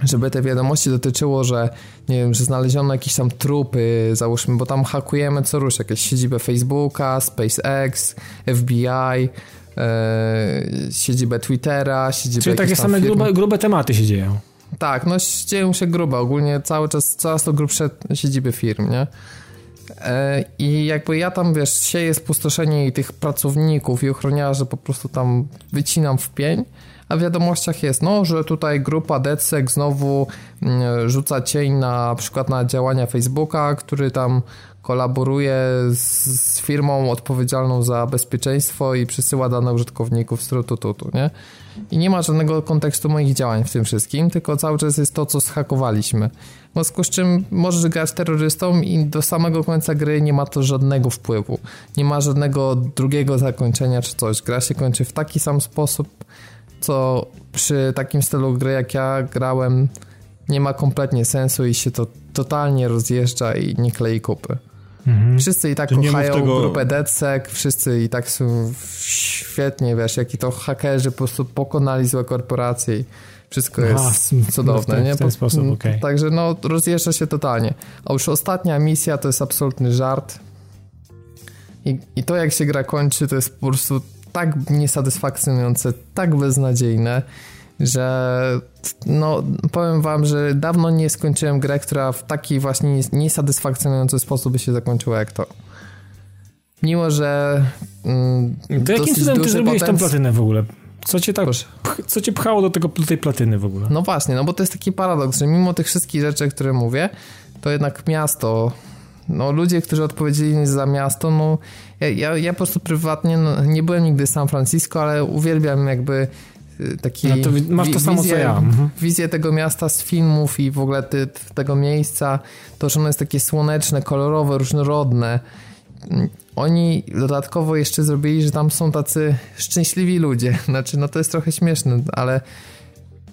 żeby te wiadomości dotyczyło, że nie wiem, że znaleziono jakieś tam trupy, załóżmy, bo tam hakujemy co rusz, jakieś siedzibę Facebooka, SpaceX, FBI, e, siedzibę Twittera, siedzibę Czyli takie same grube, grube tematy się dzieją. Tak, no dzieją się grube. Ogólnie cały czas coraz to grubsze siedziby firm, nie? E, I jakby ja tam, wiesz, sieję spustoszenie i tych pracowników i ochroniarzy po prostu tam wycinam w pień, a w wiadomościach jest, no, że tutaj grupa DedSec znowu mm, rzuca cień na przykład na działania Facebooka, który tam kolaboruje z, firmą odpowiedzialną za bezpieczeństwo i przesyła dane użytkowników z nie? I nie ma żadnego kontekstu moich działań w tym wszystkim, tylko cały czas jest to, co zhakowaliśmy. W związku z czym możesz grać terrorystą i do samego końca gry nie ma to żadnego wpływu. Nie ma żadnego drugiego zakończenia czy coś. Gra się kończy w taki sam sposób, co przy takim stylu gry jak ja grałem nie ma kompletnie sensu i się to totalnie rozjeżdża i nie klei kupy. Mhm. Wszyscy i tak kochają tego... grupę DedSec, wszyscy i tak są świetnie, wiesz, jaki to hakerzy po prostu pokonali złe korporacje i wszystko Aha, jest cudowne, w ten, nie? W ten sposób, mm, okay. Także no, rozjeżdża się totalnie. A już ostatnia misja to jest absolutny żart I, i to jak się gra kończy to jest po prostu tak niesatysfakcjonujące, tak beznadziejne że no powiem wam, że dawno nie skończyłem grę, która w taki właśnie niesatysfakcjonujący sposób by się zakończyła jak to. Mimo, że mm, To jakim cudem ty zrobiłeś potenc... tą platynę w ogóle? Co cię tak, co cię pchało do, tego, do tej platyny w ogóle? No właśnie, no bo to jest taki paradoks, że mimo tych wszystkich rzeczy, które mówię, to jednak miasto, no ludzie, którzy odpowiedzieli za miasto, no ja, ja po prostu prywatnie no, nie byłem nigdy w San Francisco, ale uwielbiam jakby taki... No to masz to samo wizję, co ja. Mhm. Wizję tego miasta z filmów i w ogóle ty, tego miejsca, to, że ono jest takie słoneczne, kolorowe, różnorodne. Oni dodatkowo jeszcze zrobili, że tam są tacy szczęśliwi ludzie. Znaczy, no to jest trochę śmieszne, ale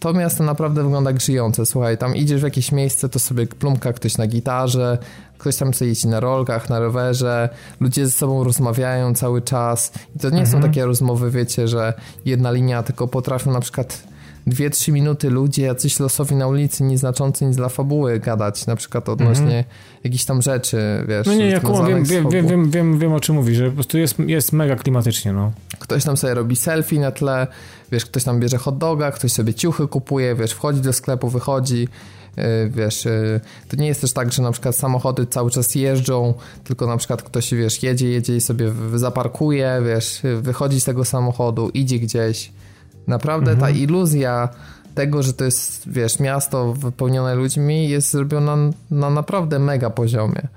to miasto naprawdę wygląda jak żyjące. Słuchaj, tam idziesz w jakieś miejsce, to sobie plumka ktoś na gitarze, ktoś tam sobie jeździ na rolkach, na rowerze, ludzie ze sobą rozmawiają cały czas. I to nie mhm. są takie rozmowy, wiecie, że jedna linia, tylko potrafią na przykład dwie, trzy minuty ludzie, jacyś losowi na ulicy, nieznaczący nic dla fabuły gadać, na przykład odnośnie mm -hmm. jakichś tam rzeczy, wiesz. No nie, jak wiem, wiem, wiem, wiem, wiem, wiem o czym mówisz, że po prostu jest, jest mega klimatycznie, no. Ktoś tam sobie robi selfie na tle, wiesz, ktoś tam bierze hot doga, ktoś sobie ciuchy kupuje, wiesz, wchodzi do sklepu, wychodzi, wiesz, e, to nie jest też tak, że na przykład samochody cały czas jeżdżą, tylko na przykład ktoś, wiesz, jedzie, jedzie i sobie zaparkuje, wiesz, wychodzi z tego samochodu, idzie gdzieś. Naprawdę mhm. ta iluzja tego, że to jest, wiesz, miasto wypełnione ludźmi jest zrobiona na naprawdę mega poziomie.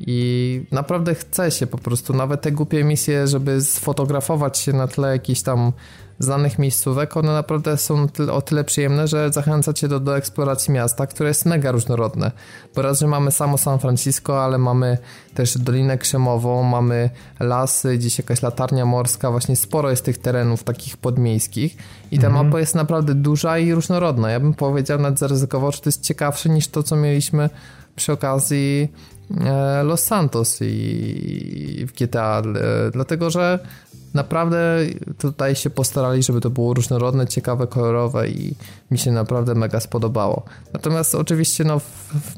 I naprawdę chce się po prostu, nawet te głupie misje, żeby sfotografować się na tle jakichś tam znanych miejscówek, one naprawdę są o tyle przyjemne, że zachęca cię do, do eksploracji miasta, które jest mega różnorodne. Bo raz, że mamy samo San Francisco, ale mamy też Dolinę Krzemową, mamy lasy, gdzieś jakaś latarnia morska, właśnie sporo jest tych terenów takich podmiejskich i ta mhm. mapa jest naprawdę duża i różnorodna. Ja bym powiedział, nawet zaryzykował, że to jest ciekawsze niż to, co mieliśmy przy okazji e, Los Santos i w GTA, e, dlatego że naprawdę tutaj się postarali, żeby to było różnorodne, ciekawe, kolorowe i mi się naprawdę mega spodobało. Natomiast oczywiście no,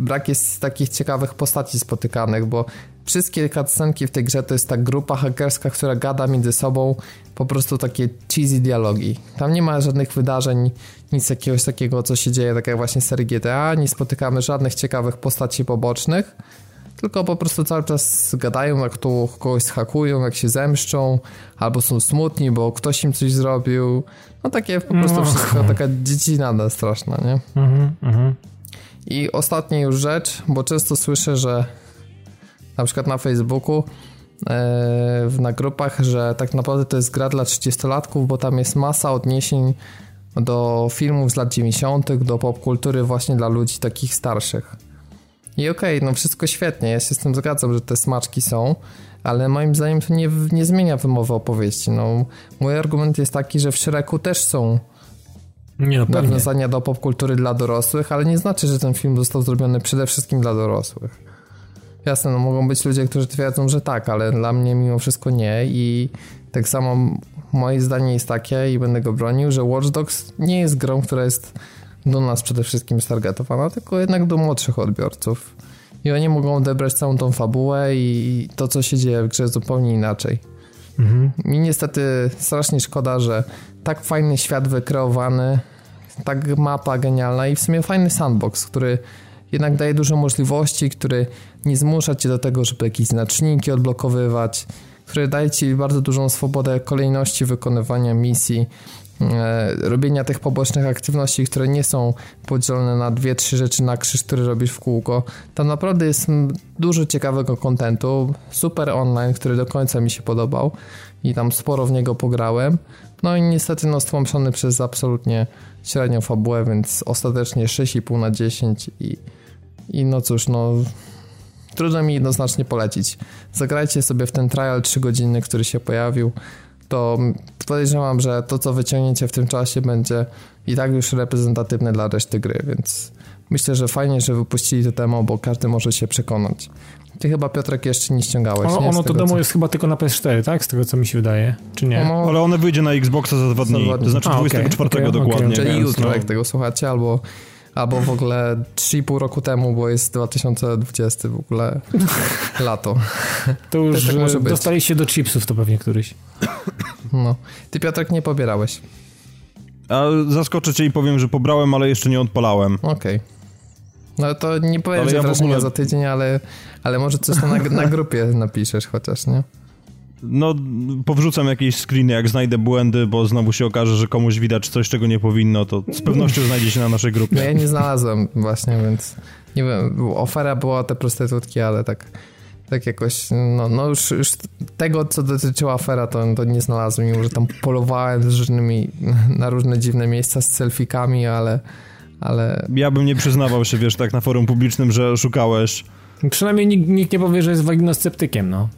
brak jest takich ciekawych postaci spotykanych, bo wszystkie cutscenki w tej grze to jest ta grupa hakerska, która gada między sobą po prostu takie cheesy dialogi. Tam nie ma żadnych wydarzeń, nic jakiegoś takiego, co się dzieje, tak jak właśnie serii GTA, nie spotykamy żadnych ciekawych postaci pobocznych tylko po prostu cały czas gadają, jak tu kogoś hakują, jak się zemszczą, albo są smutni, bo ktoś im coś zrobił. No takie po prostu no. wszystko, taka dziecinada straszna, nie? Mhm, mhm. I ostatnia już rzecz, bo często słyszę, że na przykład na Facebooku e, na grupach, że tak naprawdę to jest gra dla 30-latków, bo tam jest masa odniesień do filmów z lat 90., do popkultury właśnie dla ludzi takich starszych. I okej, okay, no wszystko świetnie, ja się z tym zgadzam, że te smaczki są, ale moim zdaniem to nie, nie zmienia wymowy opowieści. No, mój argument jest taki, że w Shreku też są nie, no, nawiązania do popkultury dla dorosłych, ale nie znaczy, że ten film został zrobiony przede wszystkim dla dorosłych. Jasne, no mogą być ludzie, którzy twierdzą, że tak, ale dla mnie mimo wszystko nie i tak samo moje zdanie jest takie i będę go bronił, że Watch Dogs nie jest grą, która jest do nas przede wszystkim stargetowana, tylko jednak do młodszych odbiorców. I oni mogą odebrać całą tą fabułę i to, co się dzieje w grze zupełnie inaczej. Mhm. Mi niestety strasznie szkoda, że tak fajny świat wykreowany tak mapa genialna i w sumie fajny sandbox, który jednak daje dużo możliwości, który nie zmusza cię do tego, żeby jakieś znaczniki odblokowywać, który daje ci bardzo dużą swobodę kolejności wykonywania misji, robienia tych pobocznych aktywności, które nie są podzielone na dwie, trzy rzeczy na krzyż, który robisz w kółko. Tam naprawdę jest dużo ciekawego kontentu, super online, który do końca mi się podobał i tam sporo w niego pograłem. No i niestety no stłamszony przez absolutnie średnią fabułę, więc ostatecznie 6,5 na 10 i, i no cóż, no trudno mi jednoznacznie polecić. Zagrajcie sobie w ten trial 3 godziny, który się pojawił, to podejrzewam, że to co wyciągniecie w tym czasie będzie i tak już reprezentatywne dla reszty gry, więc myślę, że fajnie, że wypuścili to demo, bo każdy może się przekonać. Ty chyba Piotrek jeszcze nie ściągałeś. Ono, nie? ono to demo co... jest chyba tylko na PS4, tak? Z tego co mi się wydaje, czy nie? Ono... Ale one wyjdzie na Xboxa za dwa dni, dwa dni. to znaczy A, okej, 24 okej, dokładnie. okej. Czyli jutro, no. jak tego słuchacie, albo, albo w ogóle 3,5 roku temu, bo jest 2020 w ogóle lato. To już tak może e, być. dostaliście do chipsów to pewnie któryś. No. Ty Piotrek nie pobierałeś. A zaskoczę cię i powiem, że pobrałem, ale jeszcze nie odpalałem. Okej. No to nie powiem, Ale że ja ogóle- za tydzień, ale, ale może coś tam na, na grupie napiszesz chociaż, nie? No, powrzucam jakieś screeny, jak znajdę błędy, bo znowu się okaże, że komuś widać coś, czego nie powinno, to z pewnością znajdzie się na naszej No grupie. ja nie znalazłem właśnie, więc nie wiem, ofera była te prostytutki, ale tak tak jakoś, no, no już, już tego, co dotyczyła afera, to, to nie znalazłem, mimo że tam polowałem z różnymi, na różne dziwne miejsca z selfikami, ale, ale Ja bym nie przyznawał się, wiesz, tak na forum publicznym, że szukałeś. Przynajmniej nikt, nikt nie powie, że jest waginosceptykiem, no.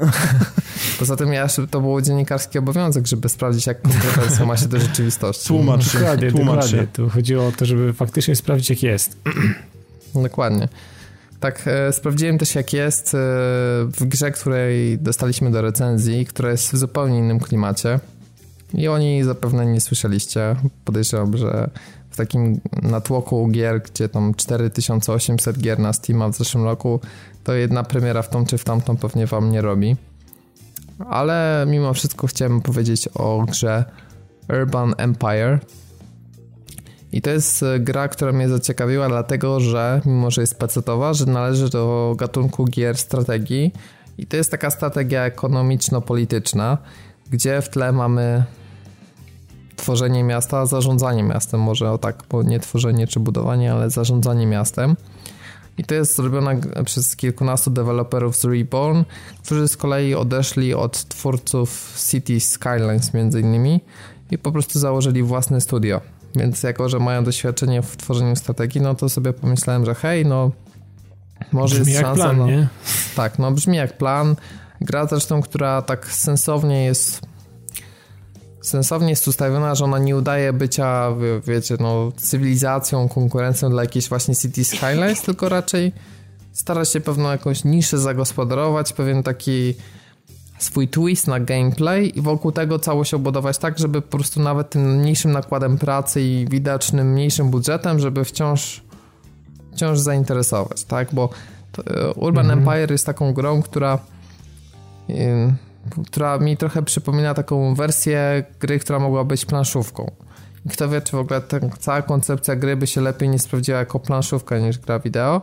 poza tym ja, to był dziennikarski obowiązek, żeby sprawdzić, jak kompetencje ma się do rzeczywistości. Tłumacz się, Dokładnie, tłumacz dokładnie. się. Tu chodziło o to, żeby faktycznie sprawdzić, jak jest. Dokładnie. Tak, e, sprawdziłem też jak jest e, w grze, której dostaliśmy do recenzji, która jest w zupełnie innym klimacie i o niej zapewne nie słyszeliście. Podejrzewam, że takim natłoku gier, gdzie tam 4800 gier na Steama w zeszłym roku, to jedna premiera w tą czy w tamtą pewnie wam nie robi. Ale mimo wszystko chciałem powiedzieć o grze Urban Empire, i to jest e, gra, która mnie zaciekawiła, dlatego że, mimo że jest pecetowa, że należy do gatunku gier strategii. I to jest taka strategia ekonomiczno-polityczna, gdzie w tle mamy tworzenie miasta, zarządzanie miastem, może o tak, bo nie tworzenie czy budowanie, ale zarządzanie miastem. I to jest zrobione przez kilkunastu deweloperów z Reborn, którzy z kolei odeszli od twórców City Skylines między innymi i po prostu założyli własne studio. Więc jako, że mają doświadczenie w tworzeniu strategii, no to sobie pomyślałem, że hej, no może Brzmi jest szansa. plan, no, nie? Tak, no brzmi jak plan. Gra zresztą, która tak sensownie jest sensownie jest ustawiona, że ona nie udaje bycia, wie- wiecie, no cywilizacją, konkurencją dla jakiejś właśnie City Skylines, tylko raczej stara się pewną jakąś niszę zagospodarować, pewien taki swój twist na gameplay i wokół tego całość obudować tak, żeby po prostu nawet tym mniejszym nakładem pracy i widocznym mniejszym budżetem, żeby wciąż wciąż zainteresować, tak? Bo to, e, Urban Empire jest taką grą, która ym, która mi trochę przypomina taką wersję gry, która mogła być planszówką. I kto wie, czy w ogóle ta cała koncepcja gry by się lepiej nie sprawdziła jako planszówka niż gra wideo.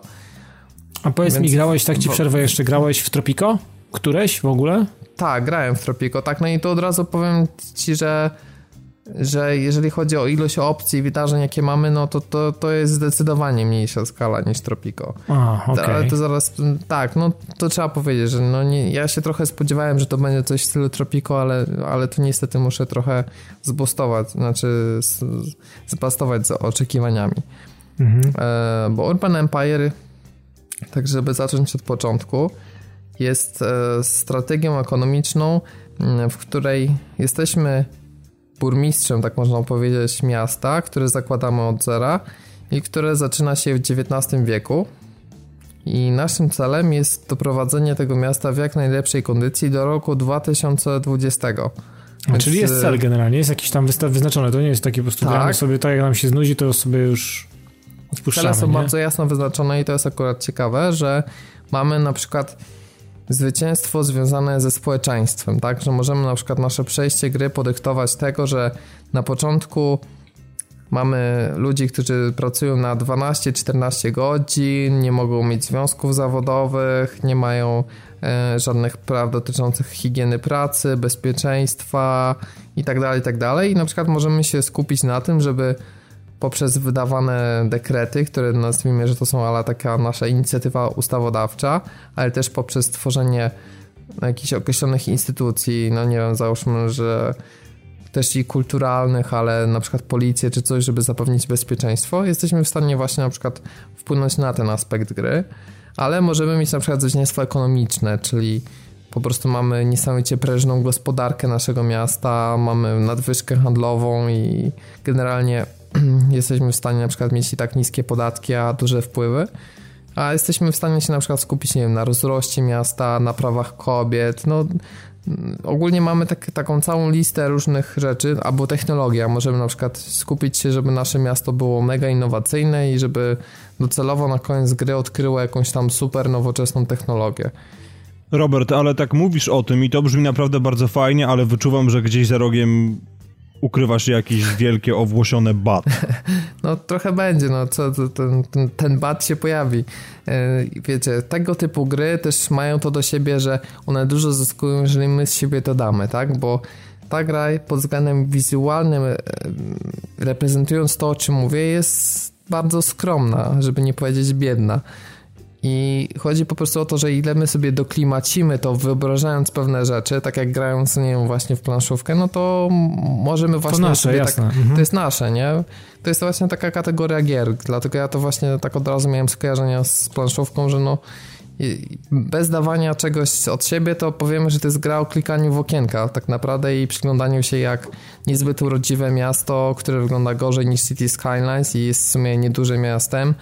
A powiedz Więc- mi, grałeś, tak ci przerwę jeszcze, grałeś w Tropico? Któreś w ogóle? Tak, grałem w Tropico, tak, no i to od razu powiem ci, że że jeżeli chodzi o ilość opcji i wydarzeń, jakie mamy, no to, to, to jest zdecydowanie mniejsza skala niż Tropico. A, okej. Ale to zaraz, tak, no to trzeba powiedzieć, że no nie, ja się trochę spodziewałem, że to będzie coś w stylu Tropico, ale, ale tu niestety muszę trochę zbustować, znaczy zbastować z oczekiwaniami. Mhm. E, bo Urban Empire, tak żeby zacząć od początku, jest e, strategią ekonomiczną, w której jesteśmy burmistrzem, tak można powiedzieć, miasta, które zakładamy od zera i które zaczyna się w XIX wieku. I naszym celem jest doprowadzenie tego miasta w jak najlepszej kondycji do roku 2020. A, Więc, czyli jest e, cel generalnie, jest jakiś tam wyznaczony, to nie jest takie po prostu Tak. sobie tak, jak nam się znudzi, to sobie już odpuszczamy, Cele są nie? bardzo jasno wyznaczone i to jest akurat ciekawe, że mamy na przykład zwycięstwo związane ze społeczeństwem, tak? Że możemy na przykład nasze przejście gry podyktować tego, że na początku Mamy ludzi, którzy pracują na 12-14 godzin, nie mogą mieć związków zawodowych, nie mają e, żadnych praw dotyczących higieny pracy, bezpieczeństwa itd., tak itd. Tak I na przykład możemy się skupić na tym, żeby poprzez wydawane dekrety, które nazwijmy, że to są ale taka nasza inicjatywa ustawodawcza, ale też poprzez tworzenie jakichś określonych instytucji, no nie wiem, załóżmy, że też i kulturalnych, ale na przykład policję czy coś, żeby zapewnić bezpieczeństwo, jesteśmy w stanie właśnie na przykład wpłynąć na ten aspekt gry, ale możemy mieć na przykład zwycięstwo ekonomiczne, czyli po prostu mamy niesamowicie prężną gospodarkę naszego miasta, mamy nadwyżkę handlową i generalnie jesteśmy w stanie na przykład mieć i tak niskie podatki, a duże wpływy, a jesteśmy w stanie się na przykład skupić, nie wiem, na rozroście miasta, na prawach kobiet, no ogólnie mamy tak, taką całą listę różnych rzeczy, albo technologia. Możemy na przykład skupić się, żeby nasze miasto było mega innowacyjne i żeby docelowo na koniec gry odkryło jakąś tam super nowoczesną technologię. Robert, ale tak mówisz o tym i to brzmi naprawdę bardzo fajnie, ale wyczuwam, że gdzieś za rogiem ukrywa się jakieś wielkie owłosione bat. No trochę będzie, no co, ten, ten, ten bat się pojawi. E, wiecie, tego typu gry też mają to do siebie, że one dużo zyskują, jeżeli my z siebie to damy, tak? Bo ta gra pod względem wizualnym, e, reprezentując to, o czym mówię, jest bardzo skromna, żeby nie powiedzieć biedna. I chodzi po prostu o to, że ile my sobie doklimacimy to, wyobrażając pewne rzeczy, tak jak grając, nie wiem, właśnie w planszówkę, no to możemy właśnie to nasze, sobie jasne. tak, mhm. to jest nasze, nie? To jest właśnie taka kategoria gier, dlatego ja to właśnie tak od razu miałem skojarzenia z planszówką, że no bez dawania czegoś od siebie, to powiemy, że to jest gra o klikaniu w okienka tak naprawdę i przyglądaniu się jak niezbyt urodziwe miasto, które wygląda gorzej niż City Skylines i jest w sumie niedużym miastem,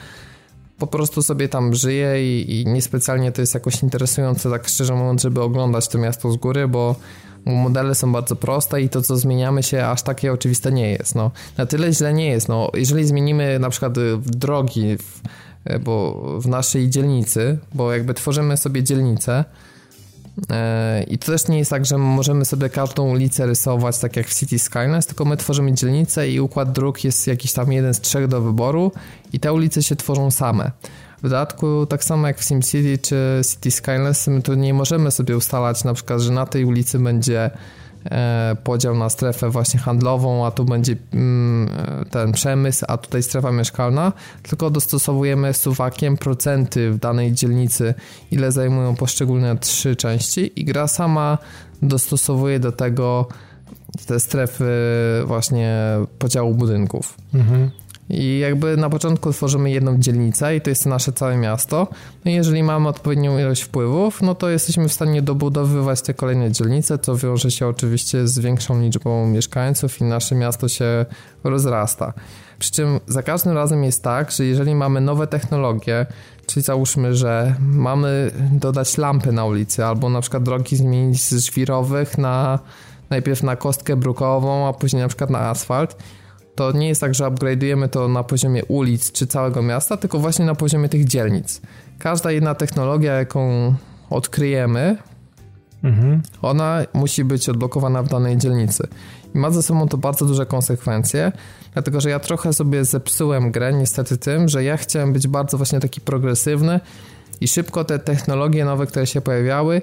po prostu sobie tam żyje i, i niespecjalnie to jest jakoś interesujące, tak szczerze mówiąc, żeby oglądać to miasto z góry, bo modele są bardzo proste i to, co zmieniamy się, aż takie oczywiste nie jest. No, na tyle źle nie jest. No, jeżeli zmienimy na przykład drogi w, bo w naszej dzielnicy, bo jakby tworzymy sobie dzielnicę, I to też nie jest tak, że możemy sobie każdą ulicę rysować tak jak w City Skylines, tylko my tworzymy dzielnicę i układ dróg jest jakiś tam jeden z trzech do wyboru i te ulice się tworzą same. W dodatku, tak samo jak w SimCity czy City Skylines, my tu nie możemy sobie ustalać na przykład, że na tej ulicy będzie E, podział na strefę właśnie handlową, a tu będzie mm, ten przemysł, a tutaj strefa mieszkalna, tylko dostosowujemy suwakiem procenty w danej dzielnicy, ile zajmują poszczególne trzy części i gra sama dostosowuje do tego te strefy właśnie podziału budynków. Mhm. I jakby na początku tworzymy jedną dzielnicę i to jest nasze całe miasto. No i jeżeli mamy odpowiednią ilość wpływów, no to jesteśmy w stanie dobudowywać te kolejne dzielnice, co wiąże się oczywiście z większą liczbą mieszkańców i nasze miasto się rozrasta. Przy czym za każdym razem jest tak, że jeżeli mamy nowe technologie, czyli załóżmy, że mamy dodać lampy na ulicy, albo na przykład drogi zmienić z żwirowych na najpierw na kostkę brukową, a później na przykład na asfalt, to nie jest tak, że upgrade'ujemy to na poziomie ulic czy całego miasta, tylko właśnie na poziomie tych dzielnic. Każda jedna technologia, jaką odkryjemy, mhm. ona musi być odblokowana w danej dzielnicy. I ma ze sobą to bardzo duże konsekwencje, dlatego że ja trochę sobie zepsułem grę niestety tym, że ja chciałem być bardzo właśnie taki progresywny i szybko te technologie nowe, które się pojawiały,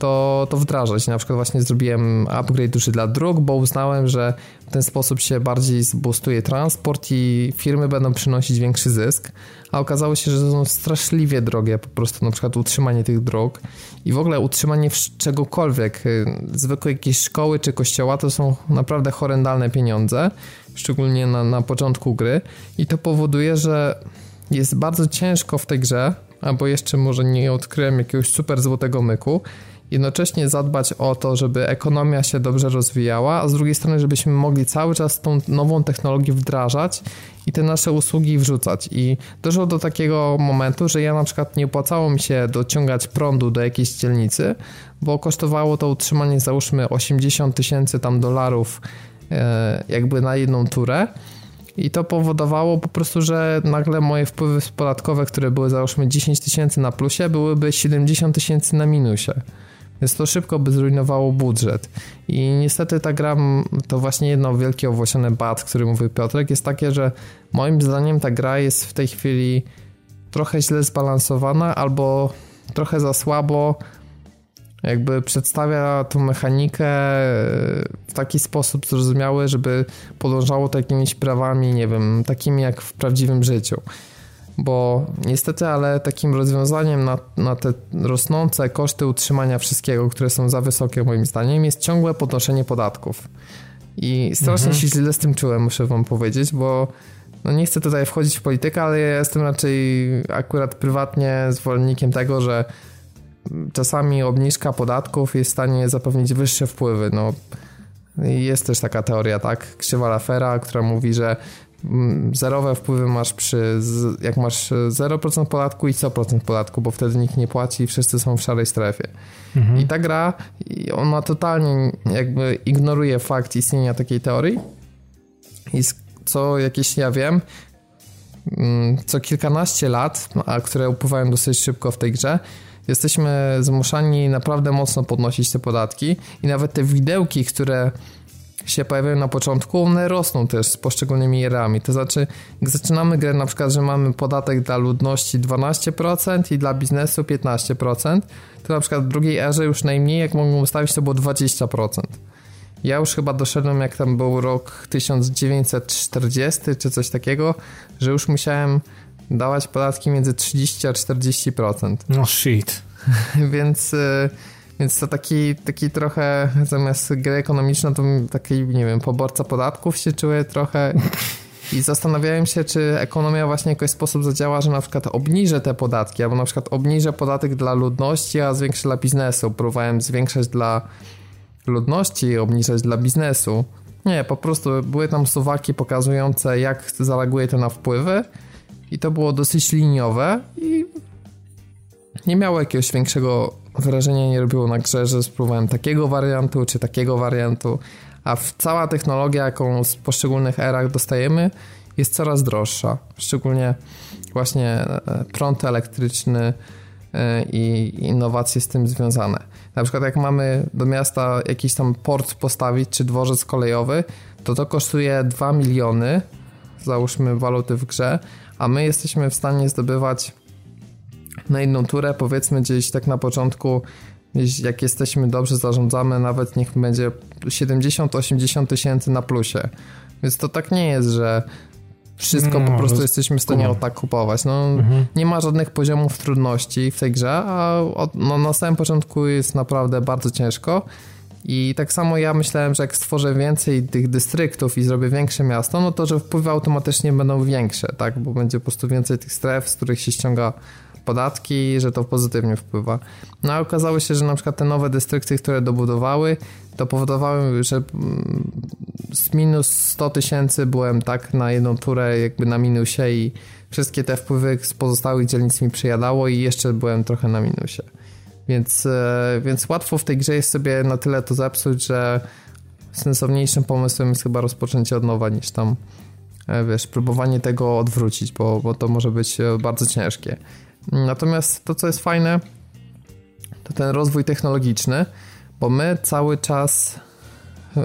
to, to wdrażać. Na przykład właśnie zrobiłem upgrade duży dla dróg, bo uznałem, że w ten sposób się bardziej zbustuje transport i firmy będą przynosić większy zysk, a okazało się, że są straszliwie drogie po prostu na przykład utrzymanie tych dróg i w ogóle utrzymanie czegokolwiek, y, zwykłej jakiejś szkoły czy kościoła to są naprawdę horrendalne pieniądze, szczególnie na, na początku gry i to powoduje, że jest bardzo ciężko w tej grze, albo jeszcze może nie odkryłem jakiegoś super złotego myku, jednocześnie zadbać o to, żeby ekonomia się dobrze rozwijała, a z drugiej strony, żebyśmy mogli cały czas tą nową technologię wdrażać i te nasze usługi wrzucać. I doszło do takiego momentu, że ja na przykład nie opłacało mi się dociągać prądu do jakiejś dzielnicy, bo kosztowało to utrzymanie załóżmy 80 tysięcy tam dolarów e, jakby na jedną turę. I to powodowało po prostu, że nagle moje wpływy podatkowe, które były załóżmy 10 tysięcy na plusie, byłyby 70 tysięcy na minusie więc to szybko by zrujnowało budżet. I niestety ta gra, to właśnie jedno wielkie owłosione bad, który mówił Piotrek, jest takie, że moim zdaniem ta gra jest w tej chwili trochę źle zbalansowana albo trochę za słabo jakby przedstawia tą mechanikę w taki sposób zrozumiały, żeby podążało to jakimiś prawami, nie wiem, takimi jak w prawdziwym życiu. Bo niestety, ale takim rozwiązaniem na, na te rosnące koszty utrzymania wszystkiego, które są za wysokie moim zdaniem, jest ciągłe podnoszenie podatków. I strasznie mhm. się źle z tym czułem, muszę wam powiedzieć, bo no nie chcę tutaj wchodzić w politykę, ale ja jestem raczej akurat prywatnie zwolennikiem tego, że czasami obniżka podatków jest w stanie zapewnić wyższe wpływy. No, jest też taka teoria, tak? Krzywa Lafera, która mówi, że zerowe wpływy masz przy, jak masz 0% podatku i 100% podatku, bo wtedy nikt nie płaci i wszyscy są w szarej strefie. Mhm. I ta gra, ona totalnie jakby ignoruje fakt istnienia takiej teorii i co jakieś ja wiem, mm, co kilkanaście lat, a które upływają dosyć szybko w tej grze, jesteśmy zmuszani naprawdę mocno podnosić te podatki i nawet te widełki, które się pojawiają na początku, one rosną też z poszczególnymi erami. To znaczy, jak zaczynamy grę na przykład, że mamy podatek dla ludności 12% i dla biznesu 15%, to na przykład w drugiej erze już najmniej, jak mogłem ustawić, to było 20%. Ja już chyba doszedłem, jak tam był rok 1940 czy coś takiego, że już musiałem dawać podatki między 30 a 40%. No shit. więc, y, więc to taki, taki trochę zamiast gry ekonomicznej, to taki, nie wiem, poborca podatków się czuję trochę. I zastanawiałem się, czy ekonomia właśnie w jakiś sposób zadziała, że na przykład obniżę te podatki, albo na przykład obniżę podatek dla ludności, a zwiększę dla biznesu. Próbowałem zwiększać dla ludności i obniżać dla biznesu. Nie, po prostu były tam suwaki pokazujące, jak zareaguje to na wpływy i to było dosyć liniowe i nie miało jakiegoś większego wrażenia, nie robiło na grze, że spróbowałem takiego wariantu czy takiego wariantu, a cała technologia, jaką z poszczególnych erach dostajemy, jest coraz droższa. Szczególnie właśnie e, prąd elektryczny e, i innowacje z tym związane. Na przykład jak mamy do miasta jakiś tam port postawić, czy dworzec kolejowy, to to kosztuje 2 miliony, załóżmy waluty w grze, a my jesteśmy w stanie zdobywać na jedną turę, powiedzmy gdzieś tak na początku, jak jesteśmy dobrze zarządzamy, nawet niech będzie 70-80 tysięcy na plusie. Więc to tak nie jest, że wszystko no, po prostu jesteśmy w stanie o tak kupować. No, mhm. Nie ma żadnych poziomów trudności w tej grze, a od, no, na samym początku jest naprawdę bardzo ciężko. I tak samo ja myślałem, że jak stworzę więcej tych dystryktów i zrobię większe miasto, no to że wpływy automatycznie będą większe, tak? Bo będzie po prostu więcej tych stref, z których się ściąga podatki, że to pozytywnie wpływa. No a okazało się, że na przykład te nowe dystrykty, które dobudowały, to powodowały, że mm, z minus 100 tysięcy byłem tak na jedną turę jakby na minusie i wszystkie te wpływy z pozostałych dzielnic mi przyjadało i jeszcze byłem trochę na minusie. Więc, e, więc łatwo w tej grze jest sobie na tyle to zepsuć, że sensowniejszym pomysłem jest chyba rozpoczęcie od nowa niż tam e, wiesz, próbowanie tego odwrócić, bo, bo to może być e, bardzo ciężkie. Natomiast to, co jest fajne, to ten rozwój technologiczny, bo my cały czas yy,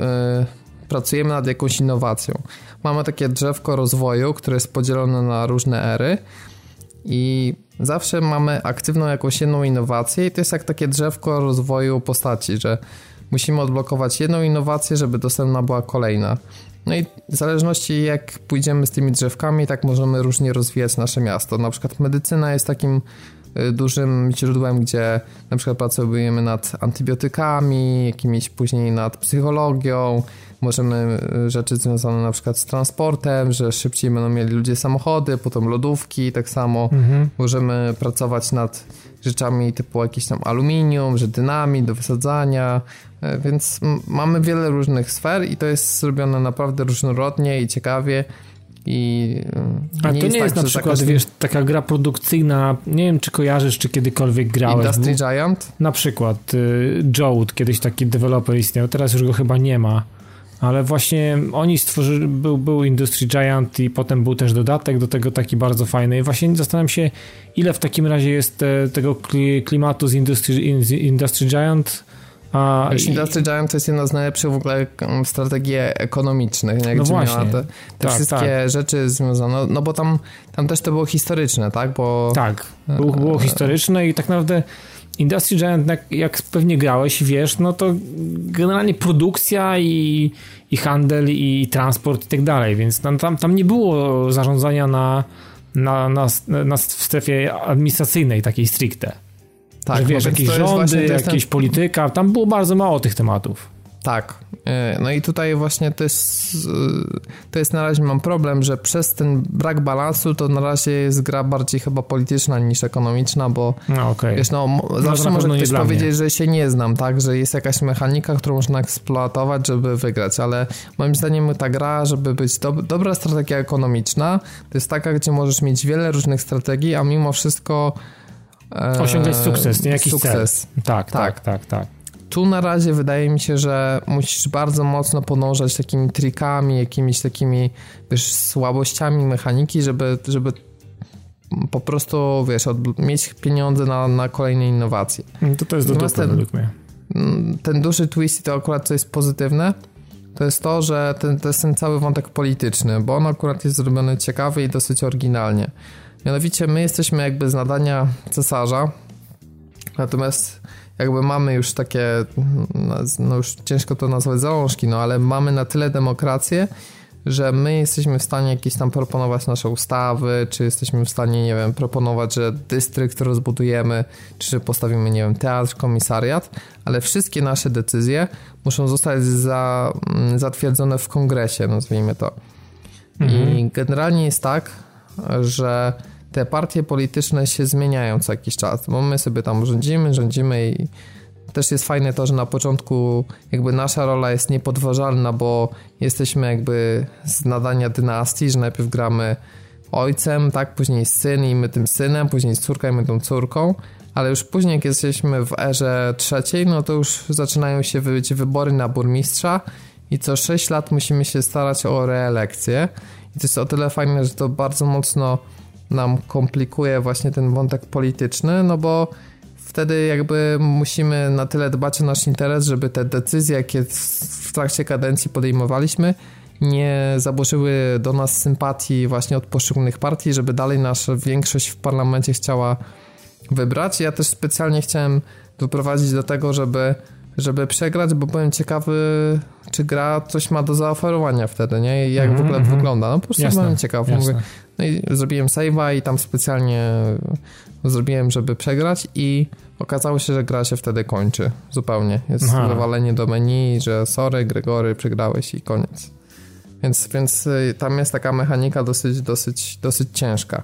pracujemy nad jakąś innowacją. Mamy takie drzewko rozwoju, które jest podzielone na różne ery i zawsze mamy aktywną jakąś jedną innowację i to jest jak takie drzewko rozwoju postaci, że musimy odblokować jedną innowację, żeby dostępna była kolejna. No i w zależności jak pójdziemy z tymi drzewkami, tak możemy różnie rozwijać nasze miasto. Na przykład medycyna jest takim y, dużym źródłem, gdzie na przykład pracujemy nad antybiotykami, jakimiś później nad psychologią, możemy y, rzeczy związane na przykład z transportem, że szybciej będą mieli ludzie samochody, potem lodówki, tak samo mhm. możemy pracować nad rzeczami typu jakieś tam aluminium, że dynamit do wysadzania, więc mamy wiele różnych sfer i to jest zrobione naprawdę różnorodnie i ciekawie. I e, A to nie jest, tak, na przykład, każdym... wiesz, taka gra produkcyjna, nie wiem, czy kojarzysz, czy kiedykolwiek grałeś. Industry Giant? Na przykład y, Jode, kiedyś taki deweloper istniał, teraz już go chyba nie ma ale właśnie oni stworzyli, był, był Industry Giant i potem był też dodatek do tego taki bardzo fajny. I właśnie zastanawiam się, ile w takim razie jest te, tego klimatu z Industry, Industry Giant. A, Industry Giant to jest jedna z najlepszych w ogóle strategii ekonomicznych, jak no właśnie. miała te, te tak, wszystkie tak. rzeczy związane, no bo tam, tam też to było historyczne, tak? Bo, tak, było, było historyczne i tak naprawdę Industry Giant, jak, jak pewnie grałeś, wiesz, no to generalnie produkcja i, i handel i transport i tak dalej, więc tam, tam, tam nie było zarządzania na, na, na, na w strefie administracyjnej takiej stricte. Tak, że wiesz, jakieś rządy, jakieś ten... polityka, tam było bardzo mało tych tematów. Tak. E, no i tutaj właśnie to jest, e, to jest na razie mam problem, że przez ten brak balansu to na razie jest gra bardziej chyba polityczna niż ekonomiczna, bo no, okay. wiesz, no, zawsze może ktoś powiedzieć, że się nie znam, tak, że jest jakaś mechanika, którą można eksploatować, żeby wygrać, ale moim zdaniem ta gra, żeby być do, dobra strategia ekonomiczna, to jest taka, gdzie możesz mieć wiele różnych strategii, a mimo wszystko osiągać sukces, nie jakiś sukces. Cel. Tak, tak, tak, tak, tak tu na razie wydaje mi się, że musisz bardzo mocno podążać takimi trikami, jakimiś takimi wiesz, słabościami mechaniki, żeby, żeby po prostu, wiesz, od, mieć pieniądze na, na kolejne innowacje. No to to jest do dupy, ten, według mnie. Mm, ten duży twist i to akurat co jest pozytywne, to jest to, że ten, to jest ten cały wątek polityczny, bo on akurat jest zrobiony ciekawy i dosyć oryginalnie. Mianowicie my jesteśmy jakby z nadania cesarza, natomiast jakby mamy już takie, no już ciężko to nazwać zalążki, no ale mamy na tyle demokrację, że my jesteśmy w stanie jakieś tam proponować nasze ustawy, czy jesteśmy w stanie, nie wiem, proponować, że dystrykt rozbudujemy, czy że postawimy, nie wiem, teatr, komisariat, ale wszystkie nasze decyzje muszą zostać za, mm, zatwierdzone w kongresie, nazwijmy to. Mhm. I generalnie jest tak, że te partie polityczne się zmieniają co jakiś czas, bo my sobie tam rządzimy, rządzimy i też jest fajne to, że na początku jakby nasza rola jest niepodważalna, bo jesteśmy jakby z nadania dynastii, że najpierw gramy ojcem, tak, później syn i my tym synem, później córka i my tą córką, ale już później jak jesteśmy w erze trzeciej, no to już zaczynają się być wybory na burmistrza i co 6 lat musimy się starać o reelekcję. I to jest o tyle fajne, że to bardzo mocno nam komplikuje właśnie ten wątek polityczny, no bo wtedy jakby musimy na tyle dbać o nasz interes, żeby te decyzje, jakie w trakcie kadencji podejmowaliśmy, nie zaburzyły do nas sympatii właśnie od poszczególnych partii, żeby dalej nasza większość w parlamencie chciała wybrać. Ja też specjalnie chciałem doprowadzić do tego, żeby, żeby przegrać, bo byłem ciekawy, czy gra coś ma do zaoferowania wtedy, nie? I jak mm -hmm. w ogóle mhm. wygląda. No po prostu jasne, byłem ciekaw. Mówię, no i zrobiłem save'a i tam specjalnie zrobiłem, żeby przegrać i okazało się, że gra się wtedy kończy zupełnie. Jest Aha. wywalenie do menu, że sorry Gregory, przegrałeś i koniec. Więc, więc y, tam jest taka mechanika dosyć, dosyć, dosyć ciężka.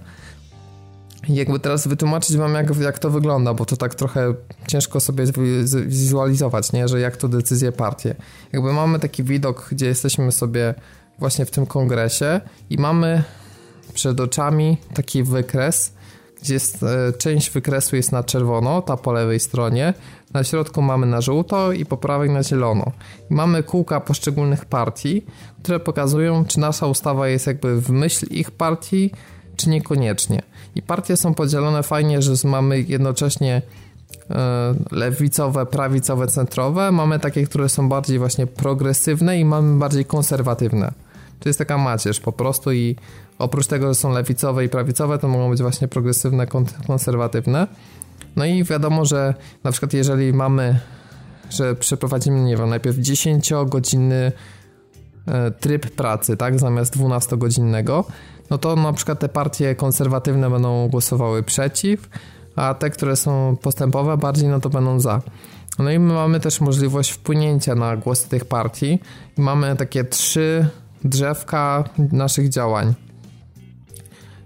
I jakby teraz wytłumaczyć wam, jak, jak to wygląda, bo to tak trochę ciężko sobie zwizualizować, nie? że jak to decyzje partie. Jakby mamy taki widok, gdzie jesteśmy sobie właśnie w tym kongresie i mamy przed oczami taki wykres, gdzie jest, e, część wykresu jest na czerwono, ta po lewej stronie, na środku mamy na żółto i po prawej na zielono. I mamy kółka poszczególnych partii, które pokazują, czy nasza ustawa jest jakby w myśl ich partii, czy niekoniecznie. I partie są podzielone fajnie, że mamy jednocześnie e, lewicowe, prawicowe, centrowe. Mamy takie, które są bardziej właśnie progresywne i mamy bardziej konserwatywne. To jest taka macierz po prostu i oprócz tego, że są lewicowe i prawicowe, to mogą być właśnie progresywne, konserwatywne. No i wiadomo, że na przykład jeżeli mamy, że przeprowadzimy, nie wiem, najpierw 10-godzinny e, tryb pracy, tak, zamiast 12-godzinnego, no to na przykład te partie konserwatywne będą głosowały przeciw, a te, które są postępowe bardziej, no to będą za. No i my mamy też możliwość wpłynięcia na głosy tych partii mamy takie trzy drzewka naszych działań.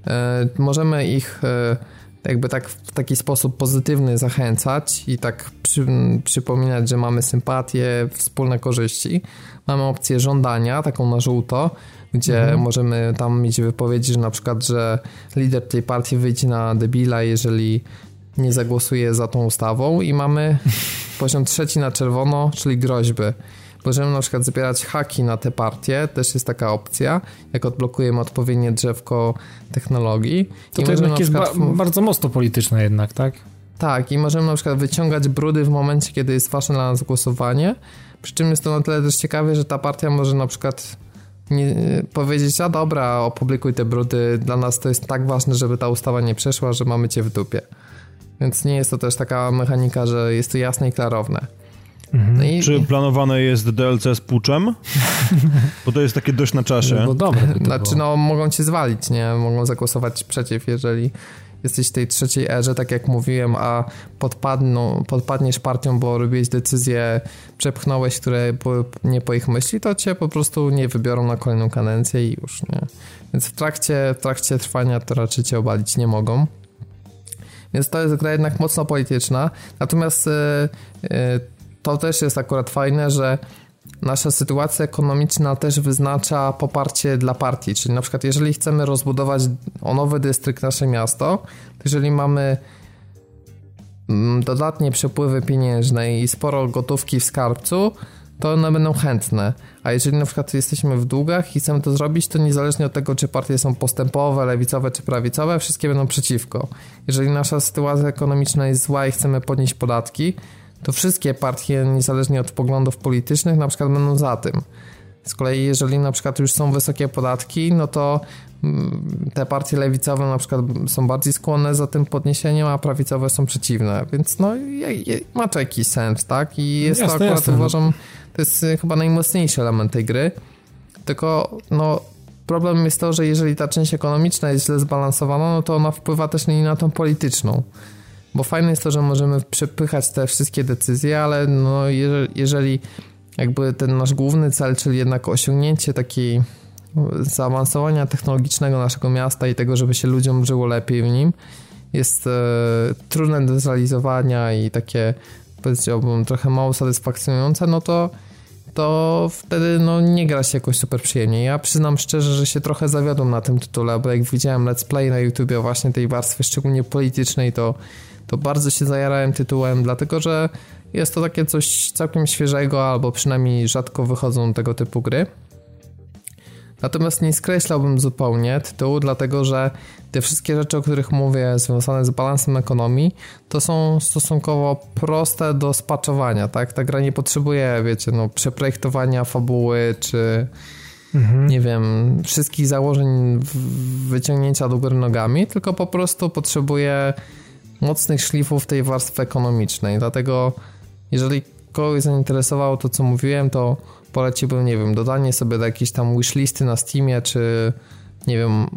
E, możemy ich e, jakby tak w taki sposób pozytywny zachęcać i tak przy, przypominać, że mamy sympatię, wspólne korzyści. Mamy opcję żądania, taką na żółto, gdzie mhm. możemy tam mieć wypowiedzi, że na przykład, że lider tej partii wyjdzie na debila, jeżeli nie zagłosuje za tą ustawą i mamy poziom trzeci na czerwono, czyli groźby. Możemy na przykład zbierać haki na te partie, też jest taka opcja, jak odblokujemy odpowiednie drzewko technologii. To, to jednak jest ba bardzo mocno polityczne jednak, tak? Tak, i możemy na przykład wyciągać brudy w momencie, kiedy jest ważne dla nas głosowanie. Przy czym jest to na tyle też ciekawe, że ta partia może na przykład nie, powiedzieć, a dobra, opublikuj te brudy, dla nas to jest tak ważne, żeby ta ustawa nie przeszła, że mamy cię w dupie. Więc nie jest to też taka mechanika, że jest to jasne i klarowne. Mhm. No i... Czy planowane jest DLC z puczem? Bo to jest takie dość na czasie. No dobre. Znaczy, no mogą cię zwalić, nie? Mogą zagłosować przeciw, jeżeli jesteś w tej trzeciej erze, tak jak mówiłem, a podpadną, podpadniesz partią, bo robiłeś decyzję, przepchnąłeś, które były nie po ich myśli, to cię po prostu nie wybiorą na kolejną kadencję i już, nie? Więc w trakcie, w trakcie trwania to raczej cię obalić nie mogą. Więc to jest gra jednak mocno polityczna. Natomiast yy, yy, to też jest akurat fajne, że nasza sytuacja ekonomiczna też wyznacza poparcie dla partii. Czyli na przykład, jeżeli chcemy rozbudować o nowy dystrykt nasze miasto, to jeżeli mamy mm, dodatnie przepływy pieniężne i sporo gotówki w skarbcu, to one będą chętne. A jeżeli na przykład jesteśmy w długach i chcemy to zrobić, to niezależnie od tego, czy partie są postępowe, lewicowe czy prawicowe, wszystkie będą przeciwko. Jeżeli nasza sytuacja ekonomiczna jest zła i chcemy podnieść podatki, to wszystkie partie, niezależnie od poglądów politycznych, na przykład będą za tym. Z kolei, jeżeli na przykład już są wysokie podatki, no to mm, te partie lewicowe na przykład są bardziej skłonne za tym podniesieniem, a prawicowe są przeciwne, więc no ma to jakiś sens, tak? I jest jasne, to akurat jasne. uważam, to jest y, chyba najmocniejszy element tej gry. Tylko no problem jest to, że jeżeli ta część ekonomiczna jest źle zbalansowana, no to ona wpływa też nie na tą polityczną. Bo fajne jest to, że możemy przepychać te wszystkie decyzje, ale no jeżeli, jakby ten nasz główny cel, czyli jednak osiągnięcie takiej zaawansowania technologicznego naszego miasta i tego, żeby się ludziom żyło lepiej w nim, jest e, trudne do zrealizowania i takie powiedziałbym trochę mało satysfakcjonujące, no to to wtedy no, nie gra się jakoś super przyjemnie. Ja przyznam szczerze, że się trochę zawiodłem na tym tytule, bo jak widziałem let's play na YouTubie właśnie tej warstwy szczególnie politycznej, to to bardzo się zajarałem tytułem, dlatego że jest to takie coś całkiem świeżego, albo przynajmniej rzadko wychodzą tego typu gry. Natomiast nie skreślałbym zupełnie tytułu, dlatego że te wszystkie rzeczy, o których mówię, związane z balansem ekonomii, to są stosunkowo proste do spaczowania, tak? Ta gra nie potrzebuje, wiecie, no, przeprojektowania fabuły, czy mhm. nie wiem, wszystkich założeń wyciągnięcia do góry nogami, tylko po prostu potrzebuje mocnych szlifów tej warstwy ekonomicznej. Dlatego, jeżeli kogoś zainteresowało to, co mówiłem, to poleciłbym, nie wiem, dodanie sobie do jakiejś tam wishlisty na Steamie, czy nie wiem,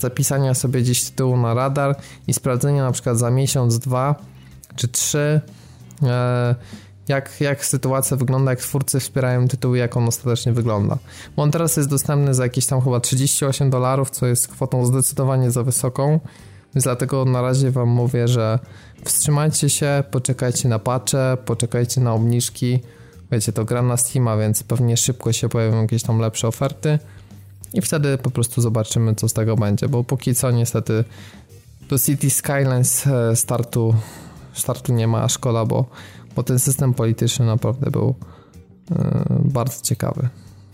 zapisania sobie gdzieś tytułu na radar i sprawdzenia na przykład za miesiąc, dwa czy trzy, e, jak, jak sytuacja wygląda, jak twórcy wspierają tytuł, jak on ostatecznie wygląda. Bo on teraz jest dostępny za jakieś tam chyba 38 dolarów, co jest kwotą zdecydowanie za wysoką. Więc dlatego na razie Wam mówię, że wstrzymajcie się, poczekajcie na patche, poczekajcie na obniżki. Wiecie, to gram na Steama, więc pewnie szybko się pojawią jakieś tam lepsze oferty i wtedy po prostu zobaczymy, co z tego będzie, bo póki co niestety do City Skylines e, startu, startu nie ma, szkoda, bo, bo ten system polityczny naprawdę był yy, bardzo ciekawy.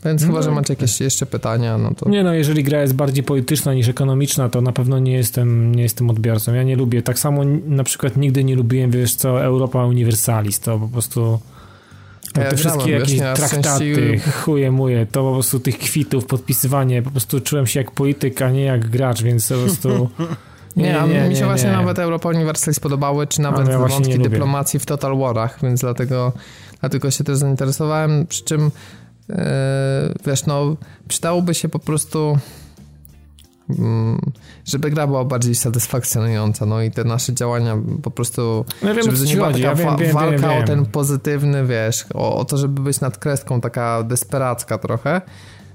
Więc no chyba, że macie jakieś jeszcze pytania, no to... Nie no, jeżeli gra jest bardziej polityczna niż ekonomiczna, to na pewno nie jestem, nie jestem odbiorcą. Ja nie lubię, tak samo na przykład nigdy nie lubiłem, wiesz co, Europa Universalis, to po prostu... Ja te wszystkie jakieś wiesz, traktaty, chuje muje, to po prostu tych kwitów, podpisywanie, po prostu czułem się jak polityk, a nie jak gracz, więc po prostu... Nie, nie, nie, mi się nie, właśnie nie. nawet Europa Universalis podobały, czy nawet ja wątki dyplomacji w Total Warach, więc dlatego, dlatego się też zainteresowałem, przy czym wiesz, no, przydałoby się po prostu mm, żeby gra była bardziej satysfakcjonująca, no i te nasze działania po prostu, no, wiem, żeby to nie była taka ja wiem, wiem, walka wiem, o ten pozytywny, wiesz, o, o, to, żeby być nad kreską, taka desperacka trochę,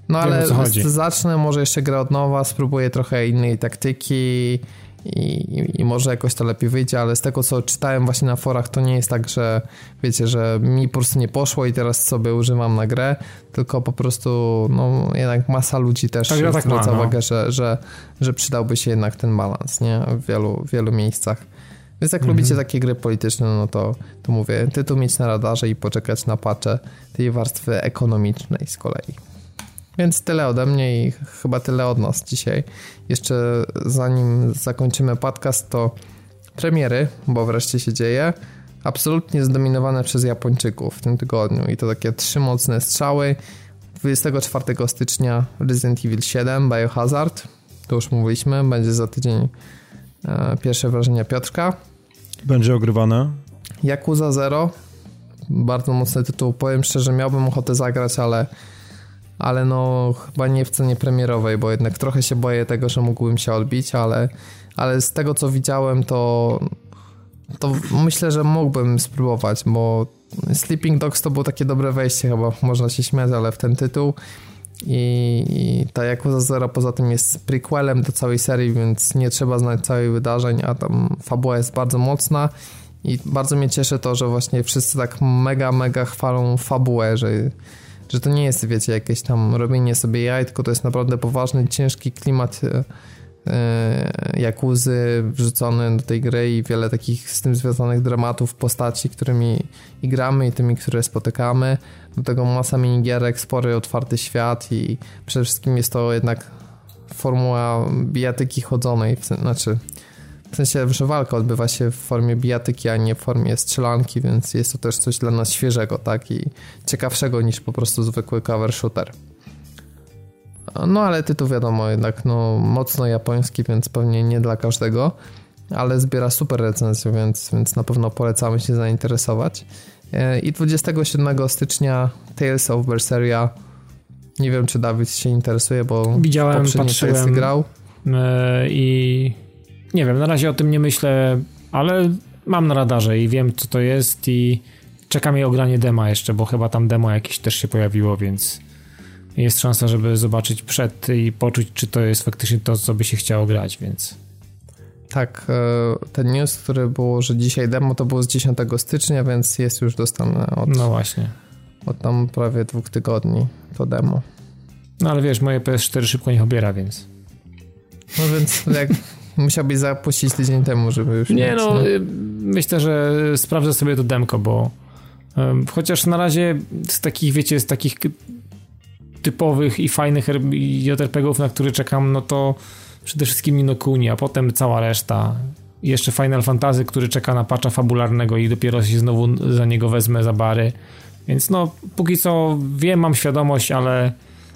no ale zacznę może jeszcze grę od nowa, spróbuję trochę innej taktyki, i, i, może jakoś to lepiej wyjdzie, ale z tego co czytałem właśnie na forach, to nie jest tak, że wiecie, że mi po prostu nie poszło i teraz sobie używam na grę, tylko po prostu no jednak masa ludzi też tak, zwraca tak uwagę, no. że, że, że przydałby się jednak ten balans, nie? W wielu, wielu miejscach. Więc jak mhm. lubicie takie gry polityczne, no to, to mówię, tytuł mieć na radarze i poczekać na pacze tej warstwy ekonomicznej z kolei. Więc tyle ode mnie i chyba tyle od nas dzisiaj. Jeszcze zanim zakończymy podcast, to premiery, bo wreszcie się dzieje. Absolutnie zdominowane przez Japończyków w tym tygodniu i to takie trzy mocne strzały. 24 stycznia Resident Evil 7 Biohazard, to już mówiliśmy, będzie za tydzień e, pierwsze wrażenia Piotrka. Będzie ogrywane. Yakuza Zero, bardzo mocny tytuł. Powiem szczerze, miałbym ochotę zagrać, ale, ale no chyba nie w cenie premierowej, bo jednak trochę się boję tego, że mógłbym się odbić, ale, ale z tego co widziałem, to, to myślę, że mógłbym spróbować, bo Sleeping Dogs to było takie dobre wejście, chyba można się śmiać, ale w ten tytuł. I, i ta Yakuza Zero poza tym jest prequelem do całej serii, więc nie trzeba znać całych wydarzeń, a tam fabuła jest bardzo mocna i bardzo mnie cieszy to, że właśnie wszyscy tak mega, mega chwalą fabułę, że, że to nie jest, wiecie, jakieś tam robienie sobie jaj, tylko to jest naprawdę poważny, ciężki klimat E, Jakuzy wrzucone do tej gry i wiele takich z tym związanych dramatów, postaci, którymi i gramy i tymi, które spotykamy. Do tego masa minigierek, spory otwarty świat i przede wszystkim jest to jednak formuła bijatyki chodzonej, znaczy w sensie, że walka odbywa się w formie bijatyki, a nie w formie strzelanki, więc jest to też coś dla nas świeżego, tak, i ciekawszego niż po prostu zwykły cover shooter. No ale tytuł wiadomo jednak no, mocno japoński, więc pewnie nie dla każdego, ale zbiera super recenzję, więc, więc na pewno polecamy się zainteresować. E, I 27 stycznia Tales of Berseria. Nie wiem, czy Dawid się interesuje, bo widziałem, patrzyłem grał. E, I nie wiem, na razie o tym nie myślę, ale mam na radarze i wiem, co to jest i czekam jej ogranie dema jeszcze, bo chyba tam demo jakieś też się pojawiło, więc jest szansa, żeby zobaczyć przed i poczuć, czy to jest faktycznie to, co by się chciało grać, więc... Tak, e, ten news, który było, że dzisiaj demo, to było z 10 stycznia, więc jest już dostępne od... No właśnie. Od tam prawie dwóch tygodni to demo. No ale wiesz, moje PS4 szybko nie obiera, więc... No więc jak musiałbyś zapuścić tydzień temu, żeby już... Nie, no, y, myślę, że sprawdzę sobie to demko, bo um, chociaż na razie z takich, wiecie, z takich typowych i fajnych JRPG-ów, na które czekam, no to przede wszystkim Nino Kuni, a potem cała reszta. I jeszcze Final Fantasy, który czeka na patcha fabularnego i dopiero się znowu za niego wezmę za bary. Więc no, póki co wiem, mam świadomość, ale,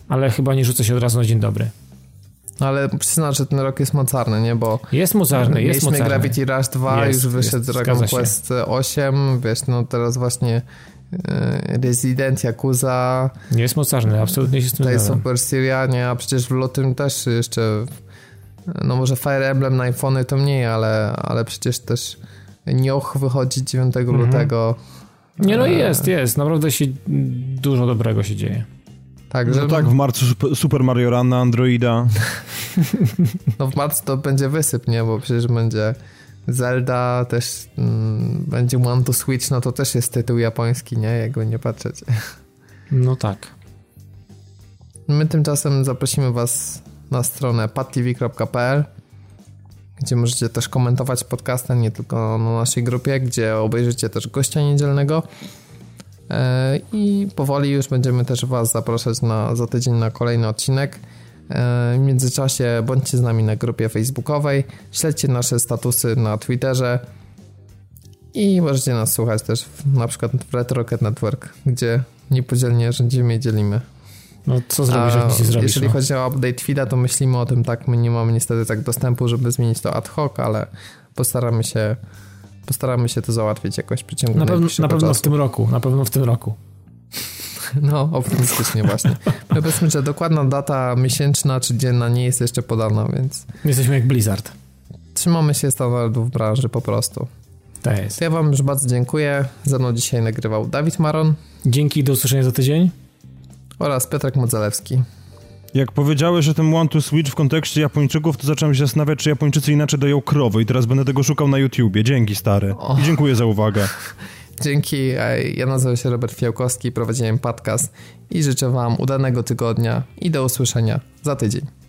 ale chyba nie rzucę się od razu na dzień dobry. Ale przyznam, że ten rok jest mocarny, nie? Bo jest mocarny, jest mocarny. Gravity Rush 2, jest, już wyszedł jest, Dragon Quest 8, wiesz, no teraz właśnie E, Resident, Yakuza. Nie jest mocarny, absolutnie się z tym zgadzam. Super Syria, nie, a przecież w lutym też jeszcze no może Fire Emblem na iPhony to mniej, ale, ale przecież też Nioh wychodzi 9 mhm. lutego. Nie no jest, jest, naprawdę się dużo dobrego się dzieje. Tak, no tak, w marcu Super Mario Run na Androida. no w marcu to będzie wysyp, nie, bo przecież będzie Zelda też mm, będzie One to Switch, no to też jest tytuł japoński, nie? Jakby nie patrzeć. No tak. My tymczasem zaprosimy Was na stronę padtv.pl gdzie możecie też komentować podcastem, nie tylko na naszej grupie, gdzie obejrzycie też gościa niedzielnego. E, I powoli już będziemy też Was zapraszać na, za tydzień na kolejny odcinek. W międzyczasie bądźcie z nami na grupie facebookowej, śledźcie nasze statusy na Twitterze i możecie nas słuchać też w, na przykład w Red Rocket Network, gdzie niepodzielnie rządzimy i dzielimy. No co zrobisz, jak nie zrobisz? Jeżeli no? chodzi o update feeda, to myślimy o tym tak, my nie mamy niestety tak dostępu, żeby zmienić to ad hoc, ale postaramy się postaramy się to załatwić jakoś w przeciągu Na pewno, na pewno w tym roku, na pewno w tym roku. No, optymistycznie właśnie. My powiedzmy, że dokładna data miesięczna czy dzienna nie jest jeszcze podana, więc... Jesteśmy jak Blizzard. Trzymamy się standardów branży po prostu. To jest. Ja wam już bardzo dziękuję. Ze mną dzisiaj nagrywał Dawid Maron. Dzięki, do usłyszenia za tydzień. Oraz Piotrek Modzalewski. Jak powiedziałeś o tym One to Switch w kontekście Japończyków, to zacząłem się zastanawiać, czy Japończycy inaczej dają krowy i teraz będę tego szukał na YouTubie. Dzięki, stary. I dziękuję za uwagę. Dzięki. Ja nazywam się Robert Fiałkowski, prowadziłem podcast i życzę Wam udanego tygodnia i do usłyszenia za tydzień.